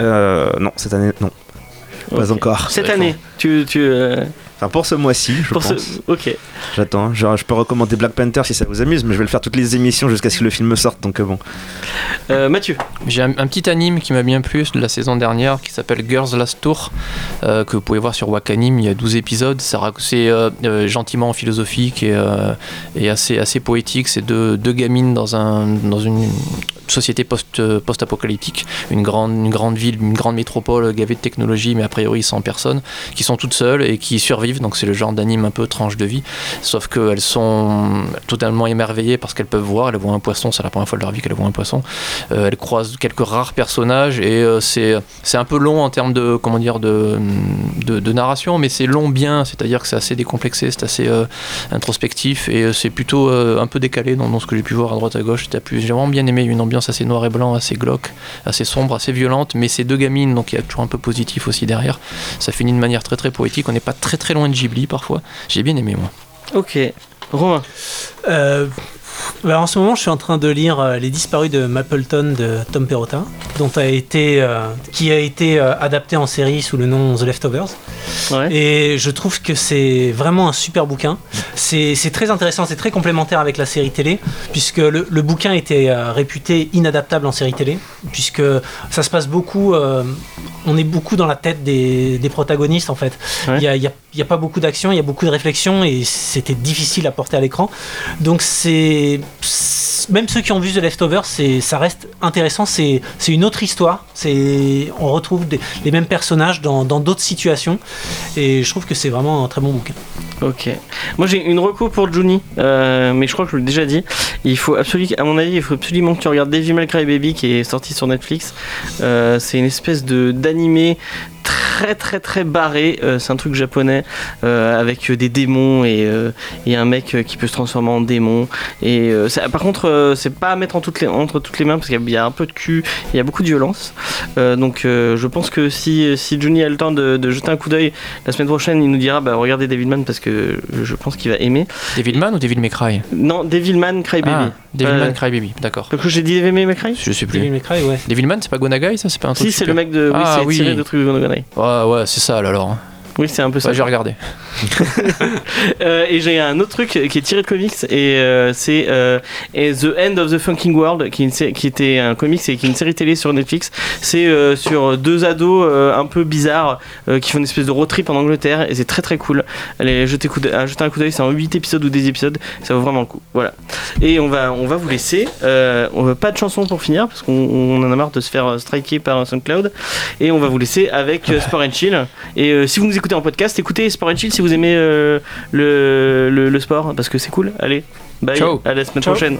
Euh, non, cette année, non. Pas encore. Cette année, tu, tu euh, Enfin, pour ce mois-ci, je pour pense. ce- Ok. J'attends. Genre, je peux recommander Black Panther si ça vous amuse, mais je vais le faire toutes les émissions jusqu'à ce que le film sorte, donc euh, bon. Euh, Mathieu. J'ai un, un petit anime qui m'a bien plu de la saison dernière qui s'appelle Girls Last Tour euh, que vous pouvez voir sur Wakanim. Il y a 12 épisodes. C'est euh, euh, gentiment philosophique et, euh, et assez, assez poétique. C'est deux, deux gamines dans, un, dans une société post, euh, post-apocalyptique, une grande, une grande ville, une grande métropole gavée de technologie, mais a priori sans personne, qui sont toutes seules et qui survivent. Donc c'est le genre d'anime un peu tranche de vie. Sauf qu'elles sont totalement émerveillées parce qu'elles peuvent voir. Elles voient un poisson, c'est la première fois de leur vie qu'elles voient un poisson. Euh, elle croise quelques rares personnages et euh, c'est un peu long en termes de comment dire de, narration, mais c'est long bien, c'est-à-dire que c'est assez décomplexé, c'est assez introspectif et c'est plutôt un peu décalé dans, dans ce que j'ai pu voir à droite à gauche. J'ai vraiment bien aimé une ambiance assez noir et blanc, assez glauque, assez sombre, assez violente, mais c'est deux gamines, donc il y a toujours un peu positif aussi derrière. Ça finit de manière très très poétique. On n'est pas très très loin de Ghibli parfois. J'ai bien aimé moi. Ok. Romain. Euh, bah, en ce moment, je suis en train de lire euh, Les disparus de Mapleton de Tom Perrotta, dont a été, euh, qui a été euh, adapté en série sous le nom The Leftovers. Ouais. Et je trouve que c'est vraiment un super bouquin. C'est très intéressant, c'est très complémentaire avec la série télé, puisque le, le bouquin était réputé inadaptable en série télé, puisque ça se passe beaucoup, on est beaucoup dans la tête des, des protagonistes en fait. Il Ouais. n'y a, il y a- il y a pas beaucoup d'action, il y a beaucoup de réflexion et c'était difficile à porter à l'écran. Donc c'est même ceux qui ont vu The Leftovers, c'est ça reste intéressant. C'est une autre histoire. On retrouve les mêmes personnages dans d'autres situations et je trouve que c'est vraiment un très bon bouquin. Ok. Moi j'ai une reco pour Juni, euh, mais je crois que je l'ai déjà dit. Il faut absolument, à mon avis, il faut absolument que tu regardes Devil May Cry Baby qui est sorti sur Netflix. Euh, c'est une espèce de d'animé très très très barré. Euh, c'est un truc japonais euh, avec des démons et, euh, et un mec euh, qui peut se transformer en démon. Et euh, par contre, euh, c'est pas à mettre en toutes les, entre toutes les mains parce qu'il y a- il y a un peu de cul, il y a beaucoup de violence. Euh, donc euh, je pense que si si Juni a le temps de, de jeter un coup d'œil la semaine prochaine, il nous dira bah regardez Devilman parce que je pense qu'il va aimer. Devilman ou Devil May Cry? Non, Devilman Crybaby. Ah, Devilman Euh, Crybaby, d'accord. Donc j'ai dit Devil May Cry Je sais Devil plus. May Cry, ouais. Devilman, c'est pas Gonagai, ça C'est pas un truc Si, c'est le mec de. Oui, Ah, c'est oui. tiré de trucs de Gonagai. Ouais, ouais, c'est ça là, alors. Oui, c'est un peu ça. Ouais, j'ai regardé. Euh, et j'ai un autre truc qui est tiré de comics et euh, c'est euh, The End of the Funking World qui, est une sé- qui était un comics et qui est une série télé sur Netflix. C'est euh, sur deux ados un peu bizarres qui font une espèce de road trip en Angleterre et c'est très très cool. Allez jeter, coup jeter un coup d'œil, c'est en 8 épisodes ou des épisodes, ça vaut vraiment le coup. Voilà. Et on va, on va vous laisser. On veut pas de chanson pour finir parce qu'on on en a marre de se faire striker par SoundCloud. Et on va vous laisser avec Sport and Chill. Et si vous nous écoutez en podcast, écoutez Sport and Chill si vous aimez euh, le, le, le sport parce que c'est cool. Allez, bye, Ciao. à la semaine Ciao. prochaine.